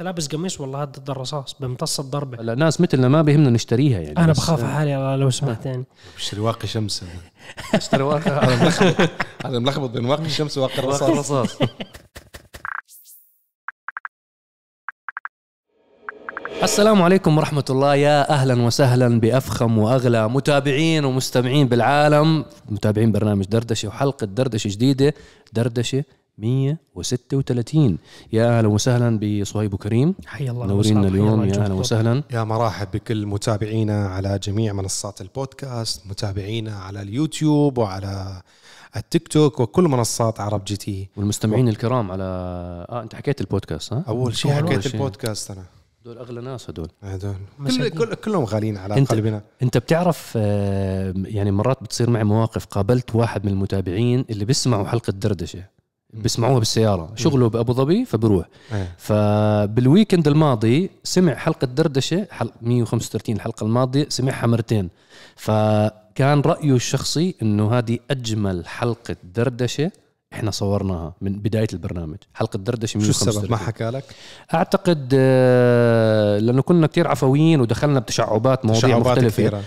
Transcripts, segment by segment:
انت لابس قميص والله هذا ضد الرصاص بمتص الضربة. هلا ناس مثلنا ما بيهمنا نشتريها يعني أنا بخاف على حالي الله لو سمحت يعني بشتري واقي شمس. اشتري واقع هذا ملخبط. هذا ملخبط بين واقي الشمس وواقي الرصاص. رصاص السلام عليكم ورحمة الله. يا أهلا وسهلا بأفخم وأغلى متابعين ومستمعين بالعالم. متابعين برنامج دردشة وحلقة دردشة جديدة. دردشة 136 يا أهلا وسهلا بصهيب وكريم حي الله نورينا اليوم يا يجزاكم. وسهلا. يا مرحب بكل متابعينا على جميع منصات البودكاست متابعينا على اليوتيوب وعلى التيك توك وكل منصات ArabGT. والمستمعين الكرام على آه أنت حكيت البودكاست ها؟ أول شيء حكيت شيء. البودكاست أنا. هدول أغلى ناس هدول. هذول كل مساكين. كل كلهم غاليين على أنت- قلبنا. أنت بتعرف آه، يعني مرات بتصير معي مواقف قابلت واحد من المتابعين اللي بيسمعوا حلقة دردشة. بيسمعوها بالسيارة. شغله بأبو ظبي فبروح. إيه. فبال weekend الماضي سمع حلقة دردشة حلقه 135 الحلقة الماضية سمعها مرتين. فكان رأيه الشخصي إنه هذه أجمل حلقة دردشة إحنا صورناها من بداية البرنامج. حلقة دردشة شو 135 السبب ما حكى لك؟ أعتقد آه، لأنه كنا كتير عفويين ودخلنا بتشعبات مواضيع تشعبات مختلفة. كثيرة.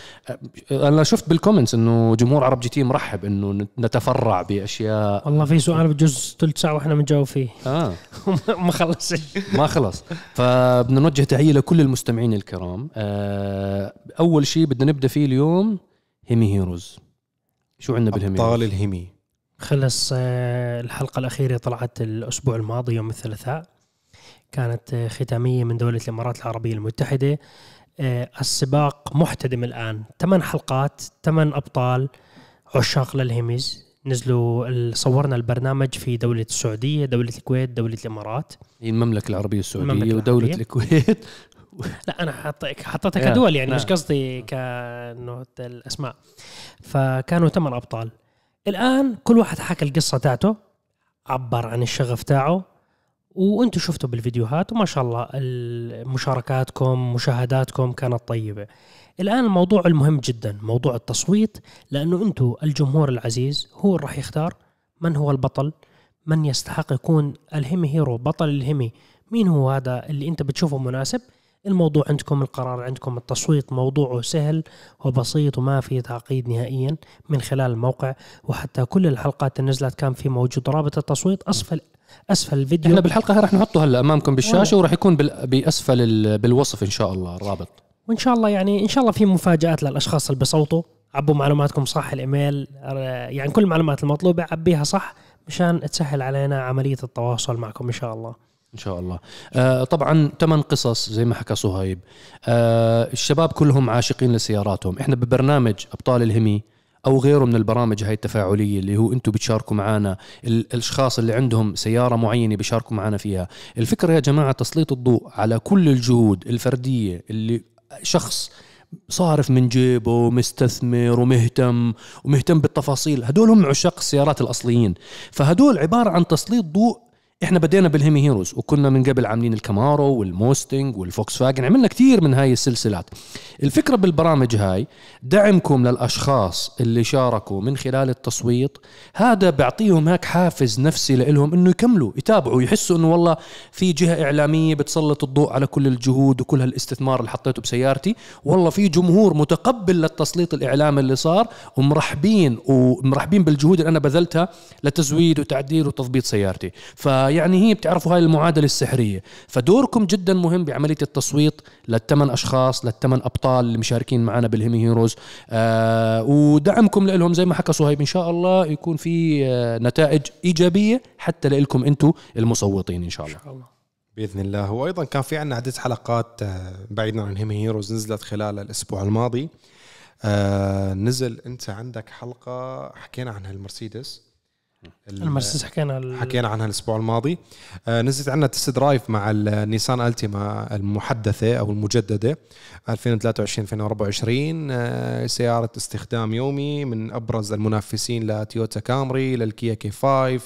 أنا شفت بال comments إنه جمهور ArabGT مرحب إنه نتفرع بأشياء. والله في سؤال بجوز ثلث ساعة وإحنا بنجاوب فيه. آه. ما خلصش ما خلص. فبدنا نوجه تحية لكل المستمعين الكرام. آه أول شيء بدنا نبدأ فيه اليوم هيمي هيروز. شو عندنا بالهيمي أبطال هيروز؟ خلص آه، الحلقة الأخيرة طلعت الأسبوع الماضي يوم الثلاثاء. كانت آه، ختامية من دولة الإمارات العربية المتحدة. آه، السباق محتدم الآن. ثمان حلقات ثمان أبطال عشاق للهيميز. نزلوا صورنا البرنامج في دولة السعودية دولة الكويت دولة الإمارات. المملكة العربية السعودية المملكة ودولة العربية. الكويت. لا أنا حطيت حطيتها يا، كدول يعني. مش قصدي كانه الأسماء. فكانوا ثمان أبطال. الآن كل واحد حكى القصة تاعته عبر عن الشغف تاعه وأنتم شفتوا بالفيديوهات وما شاء الله ال- مشاركاتكم مشاهداتكم كانت طيبة. الآن الموضوع المهم جدا موضوع التصويت لأنه أنتم الجمهور العزيز هو اللي راح يختار من هو البطل من يستحق يكون الهيمي هيرو بطل الهيمي. مين هو هذا اللي أنت بتشوفه مناسب؟ الموضوع عندكم القرار عندكم التصويت موضوعه سهل وبسيط وما في تعقيد نهائيا من خلال الموقع. وحتى كل الحلقات اللي نزلت كان في موجود رابط التصويت أسفل أسفل الفيديو. إحنا بالحلقة هاي رح نحطه هلأ أمامكم بالشاشة وراح يكون بأسفل ال- بالوصف إن شاء الله الرابط. وإن شاء الله يعني إن شاء الله في مفاجآت للأشخاص اللي بيصوتوا عبوا معلوماتكم صح الإيميل يعني كل المعلومات المطلوبة عبيها صح مشان تسهل علينا عملية التواصل معكم إن شاء الله. إن شاء الله. آه طبعا ثمان قصص زي ما حكى صهيب. آه الشباب كلهم عاشقين لسياراتهم. إحنا ببرنامج أبطال الهمي أو غيره من البرامج هاي التفاعلية اللي هو أنتم بتشاركوا معنا ال- الأشخاص اللي عندهم سيارة معينة بيشاركوا معنا فيها. الفكرة يا جماعة تسليط الضوء على كل الجهود الفردية اللي شخص صارف من جيبه ومستثمر ومهتم ومهتم بالتفاصيل. هدول هم عشاق السيارات الأصليين. فهدول عبارة عن تسليط ضوء إحنا بدينا بال Hemi Heroes وكنا من قبل عاملين الكامارو والموستنج والفوكس فاجن عملنا كثير من هاي السلسلات. الفكرة بالبرامج هاي دعمكم للأشخاص اللي شاركوا من خلال التصويت هذا بيعطيهم هيك حافز نفسي لهم إنه يكملوا يتابعوا يحسوا إنه والله في جهة إعلامية بتسلط الضوء على كل الجهود وكل هالاستثمار اللي حطيته بسيارتي والله في جمهور متقبل للتسليط الإعلامي اللي صار ومرحبين ومرحبين بالجهود اللي أنا بذلتها لتزويد وتعديل وتضبيط سيارتي. فيعني هي بتعرفوا هاي المعادلة السحرية. فدوركم جدا مهم بعملية التصويت للثمان أشخاص للثمان أبطال اللي مشاركين معنا بالهيمي هيروز آه ودعمكم لهم زي ما حكى صهيب إن شاء الله يكون في آه نتائج إيجابية حتى لكم أنتم المصوتين إن شاء الله. إن شاء الله. بإذن الله. وأيضا كان في عندنا عده حلقات آه، بعيدا عن Hemi Heroes نزلت خلال الأسبوع الماضي. آه، نزل أنت عندك حلقة حكينا عنها المرسيدس. ال- المرسيدس حكينا حكينا عنها الأسبوع الماضي. آه، نزلت عندنا test drive مع النيسان التيما المحدثة أو المجددة 2023 2024 آه، سيارة استخدام يومي من أبرز المنافسين لتويوتا كامري للكيا K 5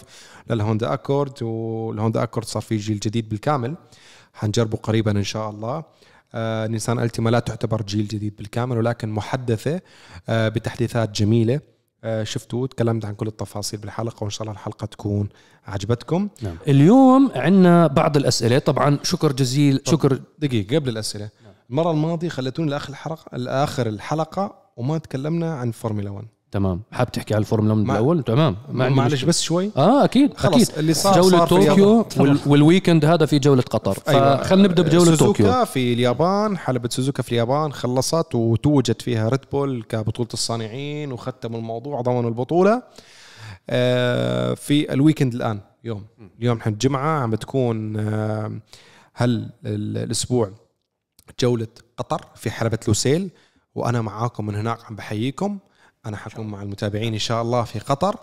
للهوندا اكورد والهوندا اكورد صار في جيل جديد بالكامل. حنجربه قريبا إن شاء الله. آه، نيسان التيما لا تعتبر جيل جديد بالكامل ولكن محدثة آه، بتحديثات جميلة. آه، شفتوا تكلمت عن كل التفاصيل بالحلقة وإن شاء الله الحلقة تكون عجبتكم. نعم. اليوم عندنا بعض الأسئلة. طبعا شكر جزيل شكر دقيقة قبل الأسئلة المرة الماضية خليتوني لآخر الحلقة لآخر الحلقة وما تكلمنا عن فورمولا 1 تمام. حاب تحكي على الفورمولا 1 مع- بالاول تمام. ما عندي معلش. بس شوي. آه أكيد خلص أكيد. اللي صار جولة صار طوكيو. وال- وال weekend هذا في جولة قطر. أيوة. فخلينا نبدأ بجولة سوزوكا طوكيو. في اليابان حلبة سوزوكا في اليابان خلصت وتوجت فيها ريد بول كبطولة الصانعين وختموا الموضوع ضمنوا البطولة. آه، في ال weekend الآن يوم. اليوم إحنا الجمعة عم بتكون آه، هل ال- الأسبوع جولة قطر في حلبة لوسيل وأنا معاكم من هناك عم بحييكم. أنا حكون مع المتابعين إن شاء الله في قطر.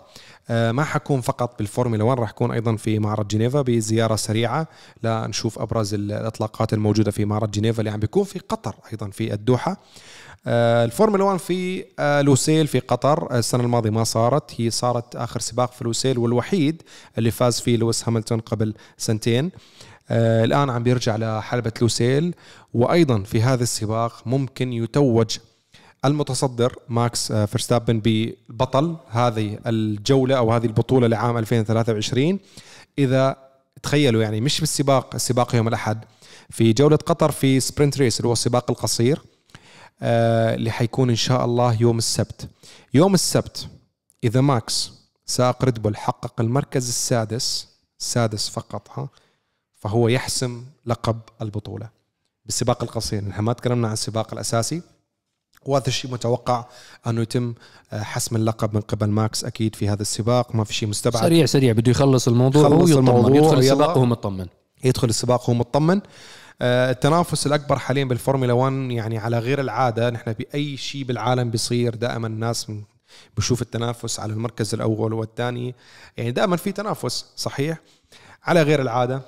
آه، ما حكون فقط بالفورمولا 1 راح أكون أيضا في معرض جنيفا بزيارة سريعة لنشوف أبرز الإطلاقات الموجودة في معرض جنيفا اللي عم بيكون في قطر أيضا في الدوحة. آه، الفورمولا 1 في آه، لوسيل في قطر. السنة الماضية ما صارت. هي صارت آخر سباق في لوسيل والوحيد اللي فاز فيه لويس هاملتون قبل سنتين. آه، الآن عم بيرجع لحلبة لوسيل. وأيضا في هذا السباق ممكن يتوج المتصدر ماكس آه، فيرستابن ببطل هذه الجولة أو هذه البطولة لعام 2023 إذا تخيلوا يعني مش بالسباق السباق يوم الأحد في جولة قطر في sprint race اللي هو السباق القصير آه، اللي حيكون إن شاء الله يوم السبت. يوم السبت إذا ماكس سائق ريد بول حقق المركز السادس السادس فقط ها فهو يحسم لقب البطولة. بالسباق القصير نحن ما تكلمنا عن السباق الأساسي. وهذا الشيء متوقع انه يتم آه، حسم اللقب من قبل ماكس أكيد في هذا السباق. ما في شيء مستبعد. سريع سريع. بده يخلص الموضوع يطمن الموضوع، يدخل. السباق وهو مطمن. يدخل السباق وهو مطمن. آه، التنافس الأكبر حاليا بالفورمولا 1 يعني على غير العادة نحن بأي شيء بالعالم بيصير دائما الناس بشوف التنافس على المركز الأول والثاني. يعني دائما في تنافس صحيح؟ على غير العادة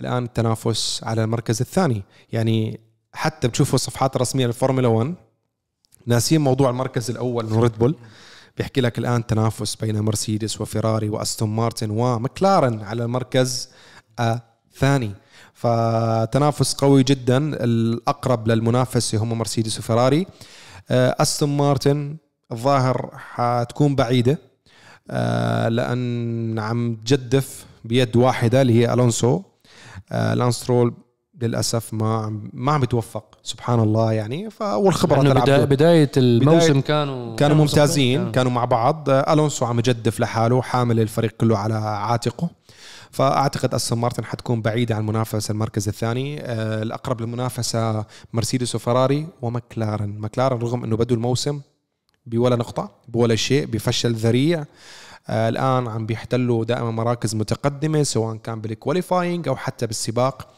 الآن التنافس على المركز الثاني. يعني حتى بتشوفوا الصفحات الرسميه للفورمولا 1 ناسين موضوع المركز الأول من ريد بول بيحكي لك الآن تنافس بين مرسيدس وفيراري وأستون مارتن ومكلارن على المركز الثاني. فتنافس قوي جدا. الأقرب للمنافسه هم مرسيدس وفيراري. آه، أستون مارتن الظاهر حتكون بعيدة. آه، لأن عم تجدف بيد واحدة اللي هي ألونسو. آه، لانس سترول للأسف ما عم ما عم بيتوفق سبحان الله يعني. ف والخبره لأنه تلعب بدا- دور. بداية الموسم بداية- كانوا كانوا ممتازين مظبوطين. كانوا مع بعض. ألونسو عم يجدف لحاله حامل الفريق كله على عاتقه. فأعتقد أستون مارتن حتكون بعيدة عن منافسه المركز الثاني. آه، الأقرب للمنافسة مرسيدس وفراري ومكلارن. مكلارن رغم إنه بدوا الموسم بولا نقطة بولا شيء بفشل ذريع. آه، الآن عم بيحتلوا دائما مراكز متقدمة سواء كان بال qualifying أو حتى بالسباق.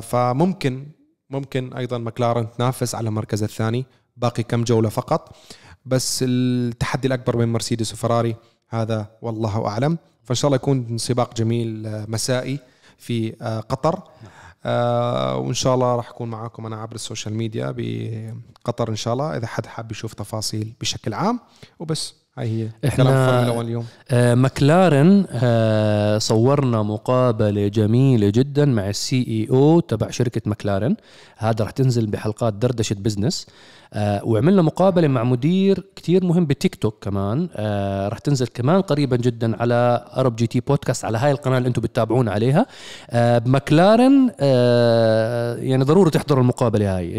فممكن ممكن أيضا مكلارن تنافس على المركز الثاني باقي كم جولة فقط. بس التحدي الأكبر بين مرسيدس وفراري هذا والله أعلم. فإن شاء الله يكون سباق جميل آه، مسائي في آه، قطر. آه، وإن شاء الله راح أكون معاكم أنا عبر ال social media بقطر إن شاء الله إذا حد حاب يشوف تفاصيل بشكل عام. وبس. هاي هي 1 اليوم آه، مكلارن آه، صورنا مقابلة جميلة جدا مع ال CEO تبع شركة مكلارن هذا رح تنزل بحلقات دردشة business آه، وعملنا مقابلة مع مدير كتير مهم بتيك توك كمان. آه، رح تنزل كمان قريبا جدا على أرب جي تي بودكاست على هاي القناة اللي أنتم بتتابعون عليها. آه، مكلارن آه، يعني ضروري تحضروا المقابلة هاي.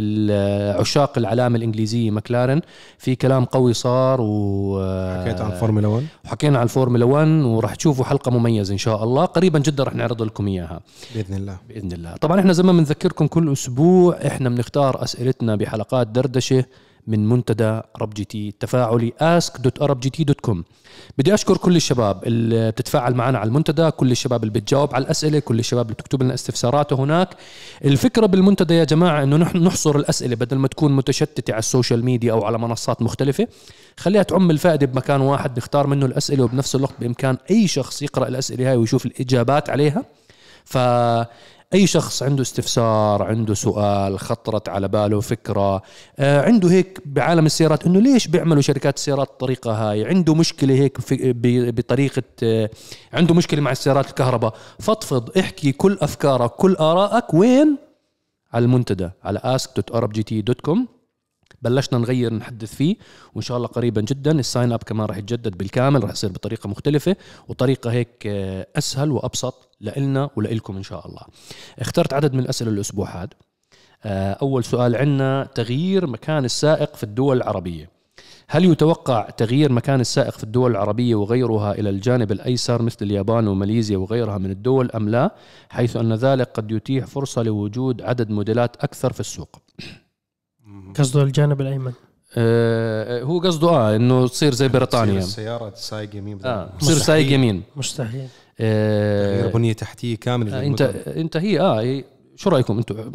عشاق العلامة الإنجليزية مكلارن في كلام قوي صار و حكيت عن فورمولا 1 وحكينا عن الفورمولا 1 وراح تشوفوا حلقة مميزة إن شاء الله. قريبا جدا راح نعرض لكم إياها. بإذن الله. بإذن الله. طبعا إحنا زي ما بنذكركم كل أسبوع إحنا بنختار أسئلتنا بحلقات دردشة. من منتدى عرب جي تي. التفاعلي ask.arabgt.com بدي أشكر كل الشباب اللي بتتفاعل معنا على المنتدى كل الشباب اللي بتجاوب على الأسئلة كل الشباب اللي بتكتب لنا استفساراته هناك. الفكرة بالمنتدى يا جماعة إنه نحن نحصر الأسئلة بدل ما تكون متشتتة على ال social media أو على منصات مختلفة. خليها تعم الفائدة بمكان واحد نختار منه الأسئلة وبنفس الوقت بإمكان أي شخص يقرأ الأسئلة هاي ويشوف الإجابات عليها. فأي شخص عنده استفسار عنده سؤال خطرت على باله فكرة آه، عنده هيك بعالم السيارات إنه ليش بيعملوا شركات السيارات الطريقة هاي؟ عنده مشكلة هيك في ب- بطريقة آه، عنده مشكلة مع السيارات الكهرباء. فضفض احكي كل أفكارك كل آرائك وين؟ على المنتدى على ask.arabgt.com بلشنا نغير نحدث فيه وإن شاء الله قريبا جدا ال sign up كمان راح يتجدد بالكامل راح يصير بطريقة مختلفة وطريقة هيك آه، أسهل وأبسط لإلنا ولإلكم إن شاء الله. اخترت عدد من الأسئلة الأسبوع هذا. آه، أول سؤال عندنا تغيير مكان السائق في الدول العربية. هل يتوقع تغيير مكان السائق في الدول العربية وغيرها إلى الجانب الأيسر مثل اليابان وماليزيا وغيرها من الدول أم لا؟ حيث أن ذلك قد يتيح فرصة لوجود عدد موديلات أكثر في السوق. قصده الجانب الأيمن. آه هو قصده آه إنه تصير زي بريطانيا. السيارة سايق يمين آه تصير سايق يمين. مستحيل. آه غير بنية تحتية كاملة آه أنت أنت هي آه هي شو رأيكم أنتم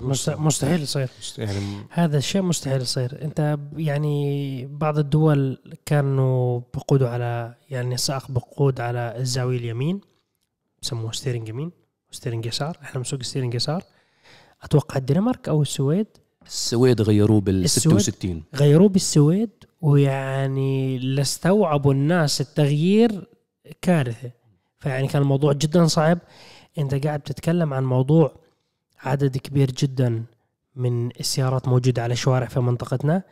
مست- مستحيل يصير. يعني هذا الشيء مستحيل يصير. أنت يعني بعض الدول كانوا بقودوا على يعني السائق بقود على الزاوية اليمين بسموه steering يمين و steering يسار. إحنا بنسوق steering يسار. أتوقع الدنمارك أو السويد السويد غيروه بال السويد؟ 66 غيروه بالسويد ويعني لاستوعبوا الناس التغيير كارثة. فيعني كان الموضوع جدا صعب. أنت قاعد بتتكلم عن موضوع عدد كبير جدا من السيارات موجودة على الشوارع في منطقتنا.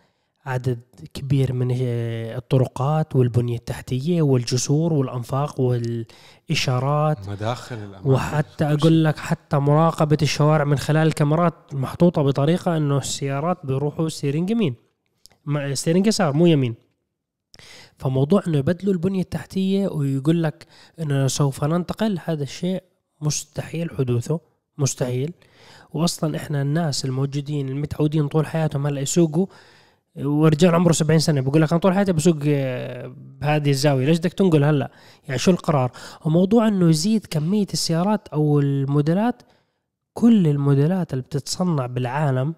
عدد كبير من الطرقات والبنية التحتية والجسور والأنفاق والإشارات. مداخل الأمام وحتى أقول لك حتى مراقبة الشوارع من خلال الكاميرات محطوطة بطريقة إنه السيارات بيروحوا ستيرنج يمين. ما- ستيرنج يسار مو يمين. فموضوع إنه يبدلوا البنية التحتية ويقول لك إنه سوف ننتقل هذا الشيء مستحيل حدوثه مستحيل. واصلا إحنا الناس الموجودين المتعودين طول حياتهم هلأ يسوقوا ورجال عمره 70 سنة. بقول لك أنا طول حياتي بسوق آه، بهذه الزاوية. ليش بدك تنقل هلأ؟ يعني شو القرار؟ وموضوع إنه يزيد كمية السيارات أو الموديلات. كل الموديلات اللي بتتصنع بالعالم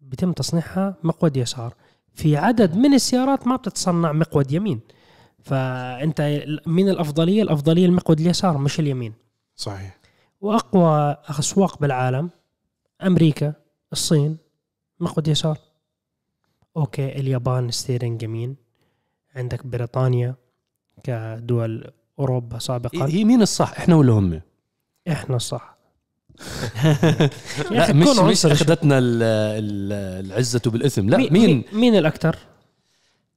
بيتم تصنيعها مقود يسار. في عدد من السيارات ما بتتصنع مقود يمين. فأنت من الأفضلية الأفضلية المقود اليسار مش اليمين. صحيح. وأقوى أسواق بالعالم أمريكا الصين مقود يسار. okay اليابان steering يمين عندك بريطانيا كدول أوروبا سابقا. هي مين الصح؟ إحنا ولا هم؟ إحنا الصح. لا مش مش. أخذتنا ال- ال- العزة بالإثم. لا مين؟ مين مين الأكثر؟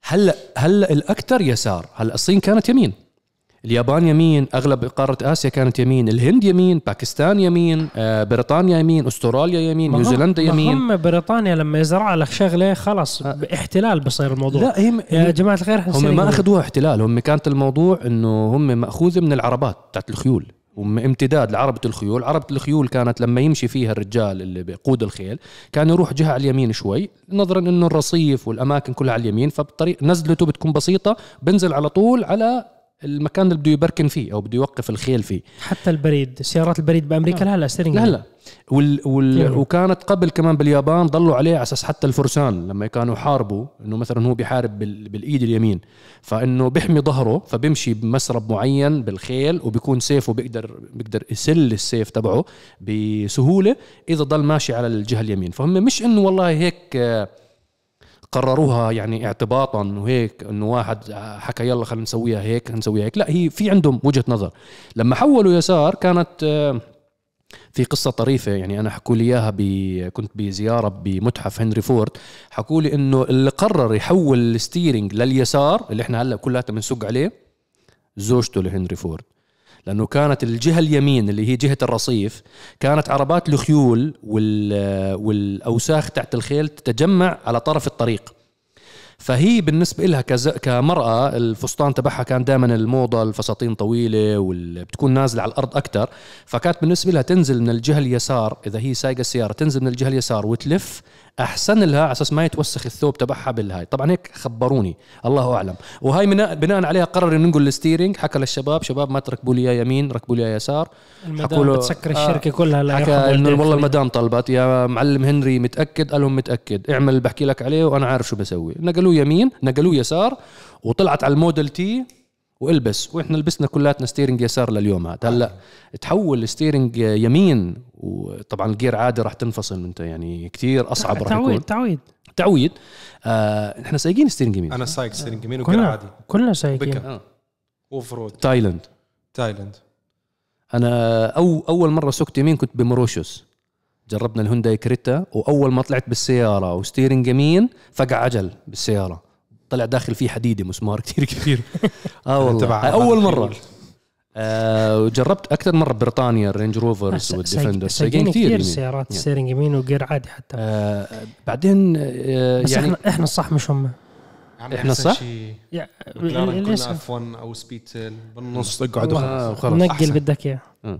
هلأ هلأ الأكثر يسار. هلأ الصين كانت يمين. اليابان يمين أغلب قارة آسيا كانت يمين الهند يمين باكستان يمين آه، بريطانيا يمين أستراليا يمين نيوزيلندا يمين هم بريطانيا لما يزرع لك شغلة خلاص آه. احتلال بصير الموضوع لا هي يا جماعة الخير هم ما. أخذوها احتلال هم كانت الموضوع إنه هم مأخوذة من العربات تاعت الخيول هم امتداد لعربة الخيول عربة الخيول كانت لما يمشي فيها الرجال اللي بيقود الخيل كان يروح جهة على اليمين شوي نظرا إنه الرصيف والأماكن كلها على اليمين فبطريق نزلته بتكون بسيطة بنزل على طول على المكان اللي بده يبركن فيه أو بده يوقف الخيل فيه. حتى البريد سيارات البريد بأمريكا لا لا steering لا. لا. وال وال. وكانت قبل كمان باليابان ضلوا عليه على أساس حتى الفرسان لما كانوا يحاربوا إنه مثلا هو بيحارب بال بالإيد اليمين. فإنه بيحمي ظهره فبيمشي بمسرب معين بالخيل وبيكون سيفه بيقدر بيقدر يسل السيف تبعه بسهولة إذا ضل ماشي على الجهة اليمين. فهم مش إنه والله هيك آه، قرروها يعني اعتباطا وهيك إنه واحد حكى يلا خلينا نسويها هيك نسويها هيك. لا هي في عندهم وجهة نظر. لما حولوا يسار كانت آه، في قصة طريفة يعني أنا حكوا لي إياها كنت بزيارة بمتحف هنري فورد. حكوا لي إنه اللي قرر يحول ال steering لليسار اللي إحنا هلأ كلاتنا بنسوق عليه زوجته لهنري فورد. لأنه كانت الجهة اليمين اللي هي جهة الرصيف كانت عربات الخيول وال والأوساخ تحت الخيل تتجمع على طرف الطريق. فهي بالنسبة لها كز... كمرأة الفستان تبعها كان دائما الموضة الفساتين طويلة وبتكون نازلة على الأرض أكتر. فكانت بالنسبة لها تنزل من الجهة اليسار إذا هي سايقة السيارة تنزل من الجهة اليسار وتلف أحسن لها على أساس ما يتوسخ الثوب تبعها بالهاي. طبعا هيك خبروني. الله أعلم. وهاي بناء, عليها قرر ننقل ال steering حكى للشباب شباب ما تركبوا لي يمين ركبوا لي يسار. حكوا له- بتسكر آه، الشركة كلها لا حكى إنه والله. المدام طلبت. يا معلم هنري متأكد؟ قال لهم متأكد. اعمل اللي بحكي لك عليه وأنا عارف شو بسوي. نقلوه يمين نقلوه يسار وطلعت على الموديل تي والبس. وإحنا لبسنا كلاتنا steering يسار لليوم هذا هلأ تحول ال steering يمين وطبعا ال gear عادي راح تنفصل. أنت يعني كثير أصعب راح يكون. تعويض تعويض تعويد. آه إحنا سايقين steering يمين. أنا سايق steering يمين وكل كلنا عادي. كلنا سايقين. آه. off road تايلاند. تايلاند. أنا أو أول مرة سقت يمين كنت بموريشيوس. جربنا الهونداي كريتا وأول ما طلعت بالسيارة و steering يمين فقع عجل بالسيارة. طلع داخل فيه حديده مسمار كثير كبير آه والله هاي أول. مرة آه وجربت أكثر مرة بريطانيا الرينج روفرز بس والديفندر سايقين كثير يمين. سيارات يعني. steering يمين و gear عادي حتى آه بعدين آه بس يعني إحنا إحنا الصح مش هم إحنا صح؟ كنا F 1 أو Speedtail بالنص اقعدوا آه، خلاص. خلاص نقل. بدك إياه مم.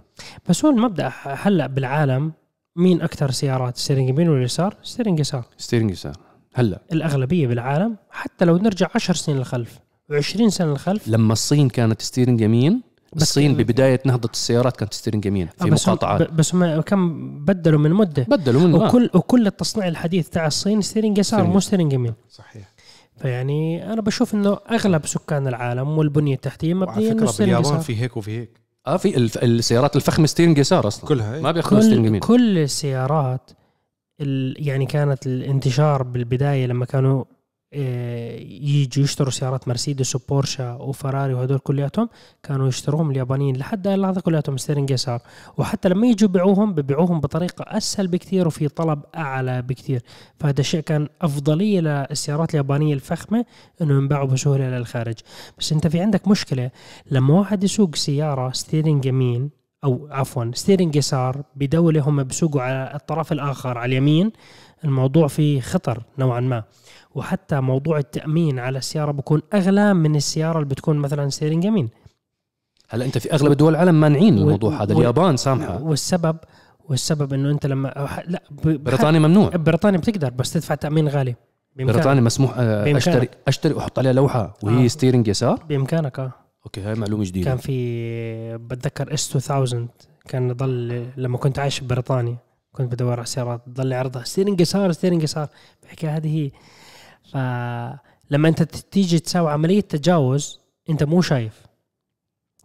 بس هو المبدأ هلأ بالعالم مين أكثر سيارات steering يمين ولا يسار؟ steering يسار steering يسار هلا. الأغلبية بالعالم حتى لو نرجع 10 سنين للخلف و20 سنة للخلف. لما الصين كانت steering يمين بس الصين ببداية نهضة السيارات كانت steering يمين آه، في بس هم مقاطعات. بس هم كم بدلوا من مدة. بدلوا منه آه. وكل وكل التصنيع الحديث تاع الصين steering يسار. مو steering يمين. صحيح. فيعني أنا بشوف إنه أغلب سكان العالم والبنية التحتية مبنيه انه فكرة باليابان في هيك وفي هيك. آه في الف... السيارات الفخمة steering يسار أصلا. كلها إيه. ما بيأخذوا steering كل يمين. كل السيارات ال يعني كانت الانتشار بالبداية لما كانوا آه، يجوا يشتروا سيارات مرسيدس وبورشا وفراري وهدول كلياتهم كانوا يشتروهم اليابانيين لحد اللحظه كلياتهم steering يسار. وحتى لما يجوا يبيعوهم ببيعوهم بطريقة أسهل بكثير وفي طلب أعلى بكثير. فهذا الشيء كان أفضلية للسيارات اليابانية الفخمة انه ينباعوا بسهولة للخارج. بس أنت في عندك مشكلة لما واحد يسوق سيارة steering يمين أو عفوا steering يسار بدولة هم بسوقوا على الطرف الآخر على اليمين. الموضوع فيه خطر نوعا ما. وحتى موضوع التأمين على السيارة بكون أغلى من السيارة اللي بتكون مثلا steering يمين. هلا أنت في أغلب دول العالم مانعين و- الموضوع هذا. و- اليابان سامحة. والسبب والسبب إنه أنت لما لا ب- بريطانيا ممنوع. بريطانيا بتقدر بس تدفع تأمين غالي. بريطانيا مسموح آه، بإمكانك. أشتري أشتري واحط عليها لوحة وهي آه. steering يسار؟ بإمكانك آه. okay هاي معلومة جديدة. كان في بتذكر S 2000 كان ضل لما كنت عايش ببريطانيا كنت بدور على سيارات ضل يعرضها. steering يسار steering يسار. بحكي هذه هي. فلما أنت تيجي تساوي عملية تجاوز أنت مو شايف.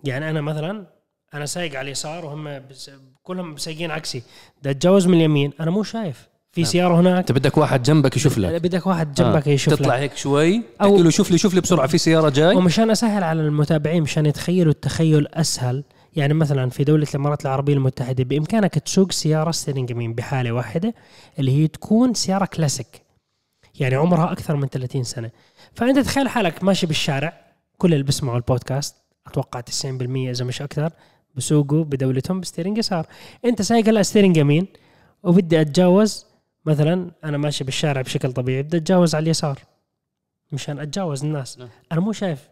يعني أنا مثلا أنا سايق على اليسار وهم بس كلهم سايقين عكسي. بدي اتجاوز من اليمين أنا مو شايف. في نعم. سيارة هناك. أنت بدك واحد جنبك يشوف لك. بدك واحد جنبك آه. يشوف تطلع لك. هيك شوي. أو- تحكي له شوف لي شوف لي بسرعة في سيارة جاي. ومشان أسهل على المتابعين مشان يتخيلوا التخيل أسهل يعني مثلا في دولة الإمارات العربية المتحدة بإمكانك تسوق سيارة steering يمين بحالة واحدة اللي هي تكون سيارة كلاسيك. يعني عمرها أكثر من 30 سنة. فأنت تخيل حالك ماشي بالشارع كل اللي بيسمعوا البودكاست أتوقع 90% إذا مش أكثر بسوقوا بدولتهم ب steering يسار. أنت سايق هلأ steering يمين وبدي أتجاوز مثلا أنا ماشي بالشارع بشكل طبيعي بدي أتجاوز على اليسار مشان أتجاوز الناس. نعم. أنا مو شايف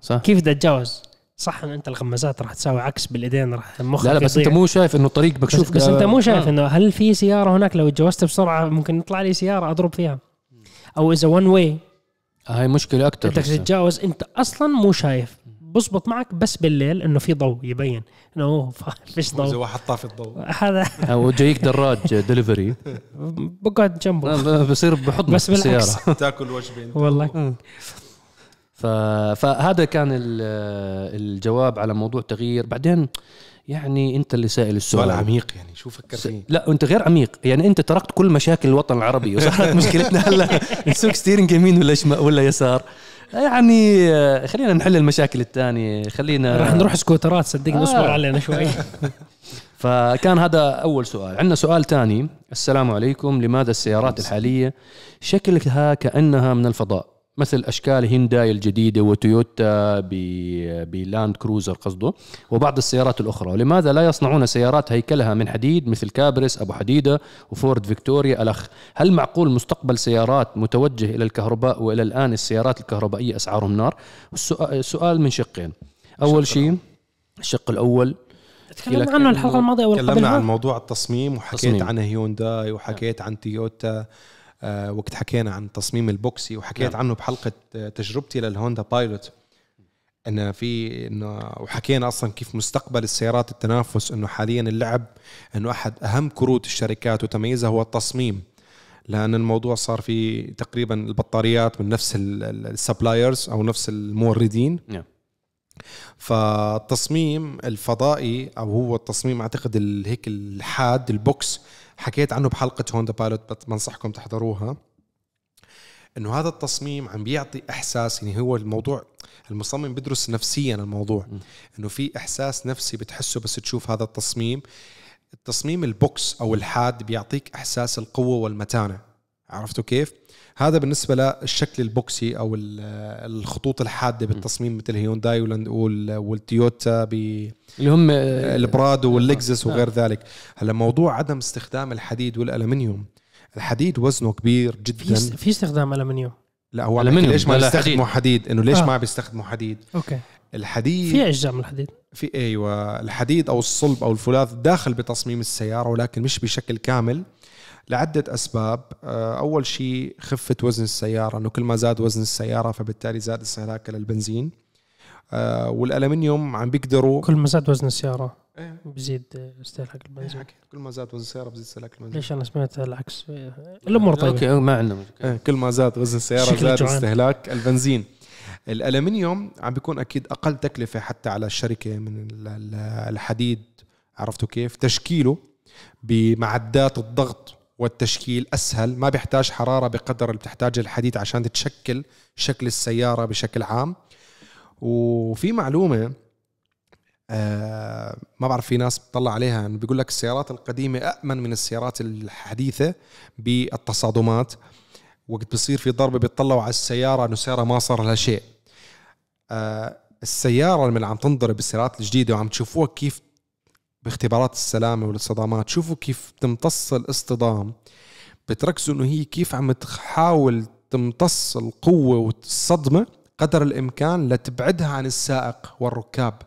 صح. كيف بدي أتجاوز. صح انه أنت الغمازات راح تساوي عكس بالإيدين راح مخك لا لا بس أنت. مو شايف إنه الطريق بس, بكشوف بس أنت مو شايف آه. إنه هل في سيارة هناك لو تجاوزت بسرعة ممكن يطلع لي سيارة أضرب فيها؟ أو إذا one way هاي مشكلة أكثر بدك تتجاوز أنت أصلا مو شايف. بزبط معك بس بالليل إنه في ضوء يبين إنه فيش اذا ضوء واحد طافي الضوء. هذا أو جايك دراج دليفري بقعد جنبه. بصير بحط بس بس بالعكس. بالسيارة. تاكل وجبه والله. ف... فهذا كان ال- الجواب على موضوع تغيير. بعدين يعني أنت اللي سائل السؤال. سؤال عميق يعني شو فكر س- فيه؟ لا أنت غير عميق. يعني أنت تركت كل مشاكل الوطن العربي وصارت مشكلتنا هلا نسوق steering يمين ولا شمال ولا يسار. يعني آه، خلينا نحل المشاكل الثانية خلينا راح نروح سكوترات صدقني آه. اصبر علينا شوي. فكان هذا أول سؤال. عندنا سؤال ثاني السلام عليكم. لماذا السيارات الحالية شكلها كأنها من الفضاء؟ مثل أشكال هينداي الجديدة وتويوتا ب- بلاند كروزر قصده وبعض السيارات الأخرى. ولماذا لا يصنعون سيارات هيكلها من حديد مثل كابرس أبو حديدة وفورد فيكتوريا الخ هل معقول مستقبل سيارات متوجه إلى الكهرباء وإلى الآن السيارات الكهربائية أسعارهم نار؟ السؤال من شقين. أول شيء الشق الأول تكلمنا عنه الحلقة الماضية تكلمنا عن موضوع التصميم وحكيت تصميم. عن هيونداي وحكيت عن تويوتا. وقت حكينا عن تصميم ال boxy وحكيت نعم. عنه بحلقة آه، تجربتي للهوندا بايلوت انه في إنه وحكينا أصلا كيف مستقبل السيارات التنافس إنه حاليا اللعب إنه أحد أهم كروت الشركات وتميزها هو التصميم لأن الموضوع صار في تقريبا البطاريات من نفس ال suppliers أو نفس الموردين نعم. فالتصميم الفضائي أو هو التصميم أعتقد هيك الحاد ال box حكيت عنه بحلقة هوندا بايلوت بنصحكم تحضروها. إنه هذا التصميم عم بيعطي إحساس يعني هو الموضوع المصمم بدرس نفسيا الموضوع. إنه في إحساس نفسي بتحسه بس تشوف هذا التصميم. التصميم ال box أو الحاد بيعطيك إحساس القوة والمتانة. عرفتوا كيف؟ هذا بالنسبة للشكل ال boxy أو ال- الخطوط الحادة بالتصميم مثل هيونداي وال- وال- والتويوتا ب اللي هم البرادو واللكزس آه. وغير ذلك. هلا موضوع عدم استخدام الحديد والألمنيوم. الحديد وزنه كبير جدا. في استخدام الومنيوم لا هو يحكي ليش ما بيستخدموا حديد؟ إنه ليش آه. ما بيستخدموا حديد؟ أوكي. الحديد في أجزاء من الحديد. في أيوه الحديد أو الصلب أو الفولاذ داخل بتصميم السيارة ولكن مش بشكل كامل. لعدة أسباب. آه، أول شيء خفة وزن السيارة إنه كل ما زاد وزن السيارة فبالتالي زاد استهلاكها للبنزين. آه، والألمنيوم عم بيقدروا كل ما زاد وزن السيارة إيه، بيزيد استهلاك البنزين. حكي. كل ما زاد وزن السيارة بزيد استهلاك البنزين. ليش؟ أنا سمعت العكس. الأمور طيبة. أوكي ما عندنا مشكلة. إيه، كل ما زاد وزن السيارة شكلك زاد جوعان. استهلاك البنزين. الألمنيوم عم بيكون أكيد أقل تكلفة حتى على الشركة من ال- ال- الحديد. عرفتوا كيف؟ تشكيله بمعدات الضغط. والتشكيل أسهل. ما بيحتاج حرارة بقدر اللي بتحتاج الحديد عشان تتشكل شكل السيارة بشكل عام. وفي معلومة آه ما بعرف في ناس بتطلع عليها إنه بيقول لك السيارات القديمة امن من السيارات الحديثة بالتصادمات. وقت بصير في ضربه بيطلعوا على السيارة إنه السيارة ما صار لها شيء. آه السيارة لما عم تنضرب السيارات الجديدة وعم تشوفوها كيف باختبارات السلامة والاصطدامات شوفوا كيف تمتص الاصطدام. بتركزوا إنه هي كيف عم تحاول تمتص القوة والصدمة قدر الإمكان لتبعدها عن السائق والركاب.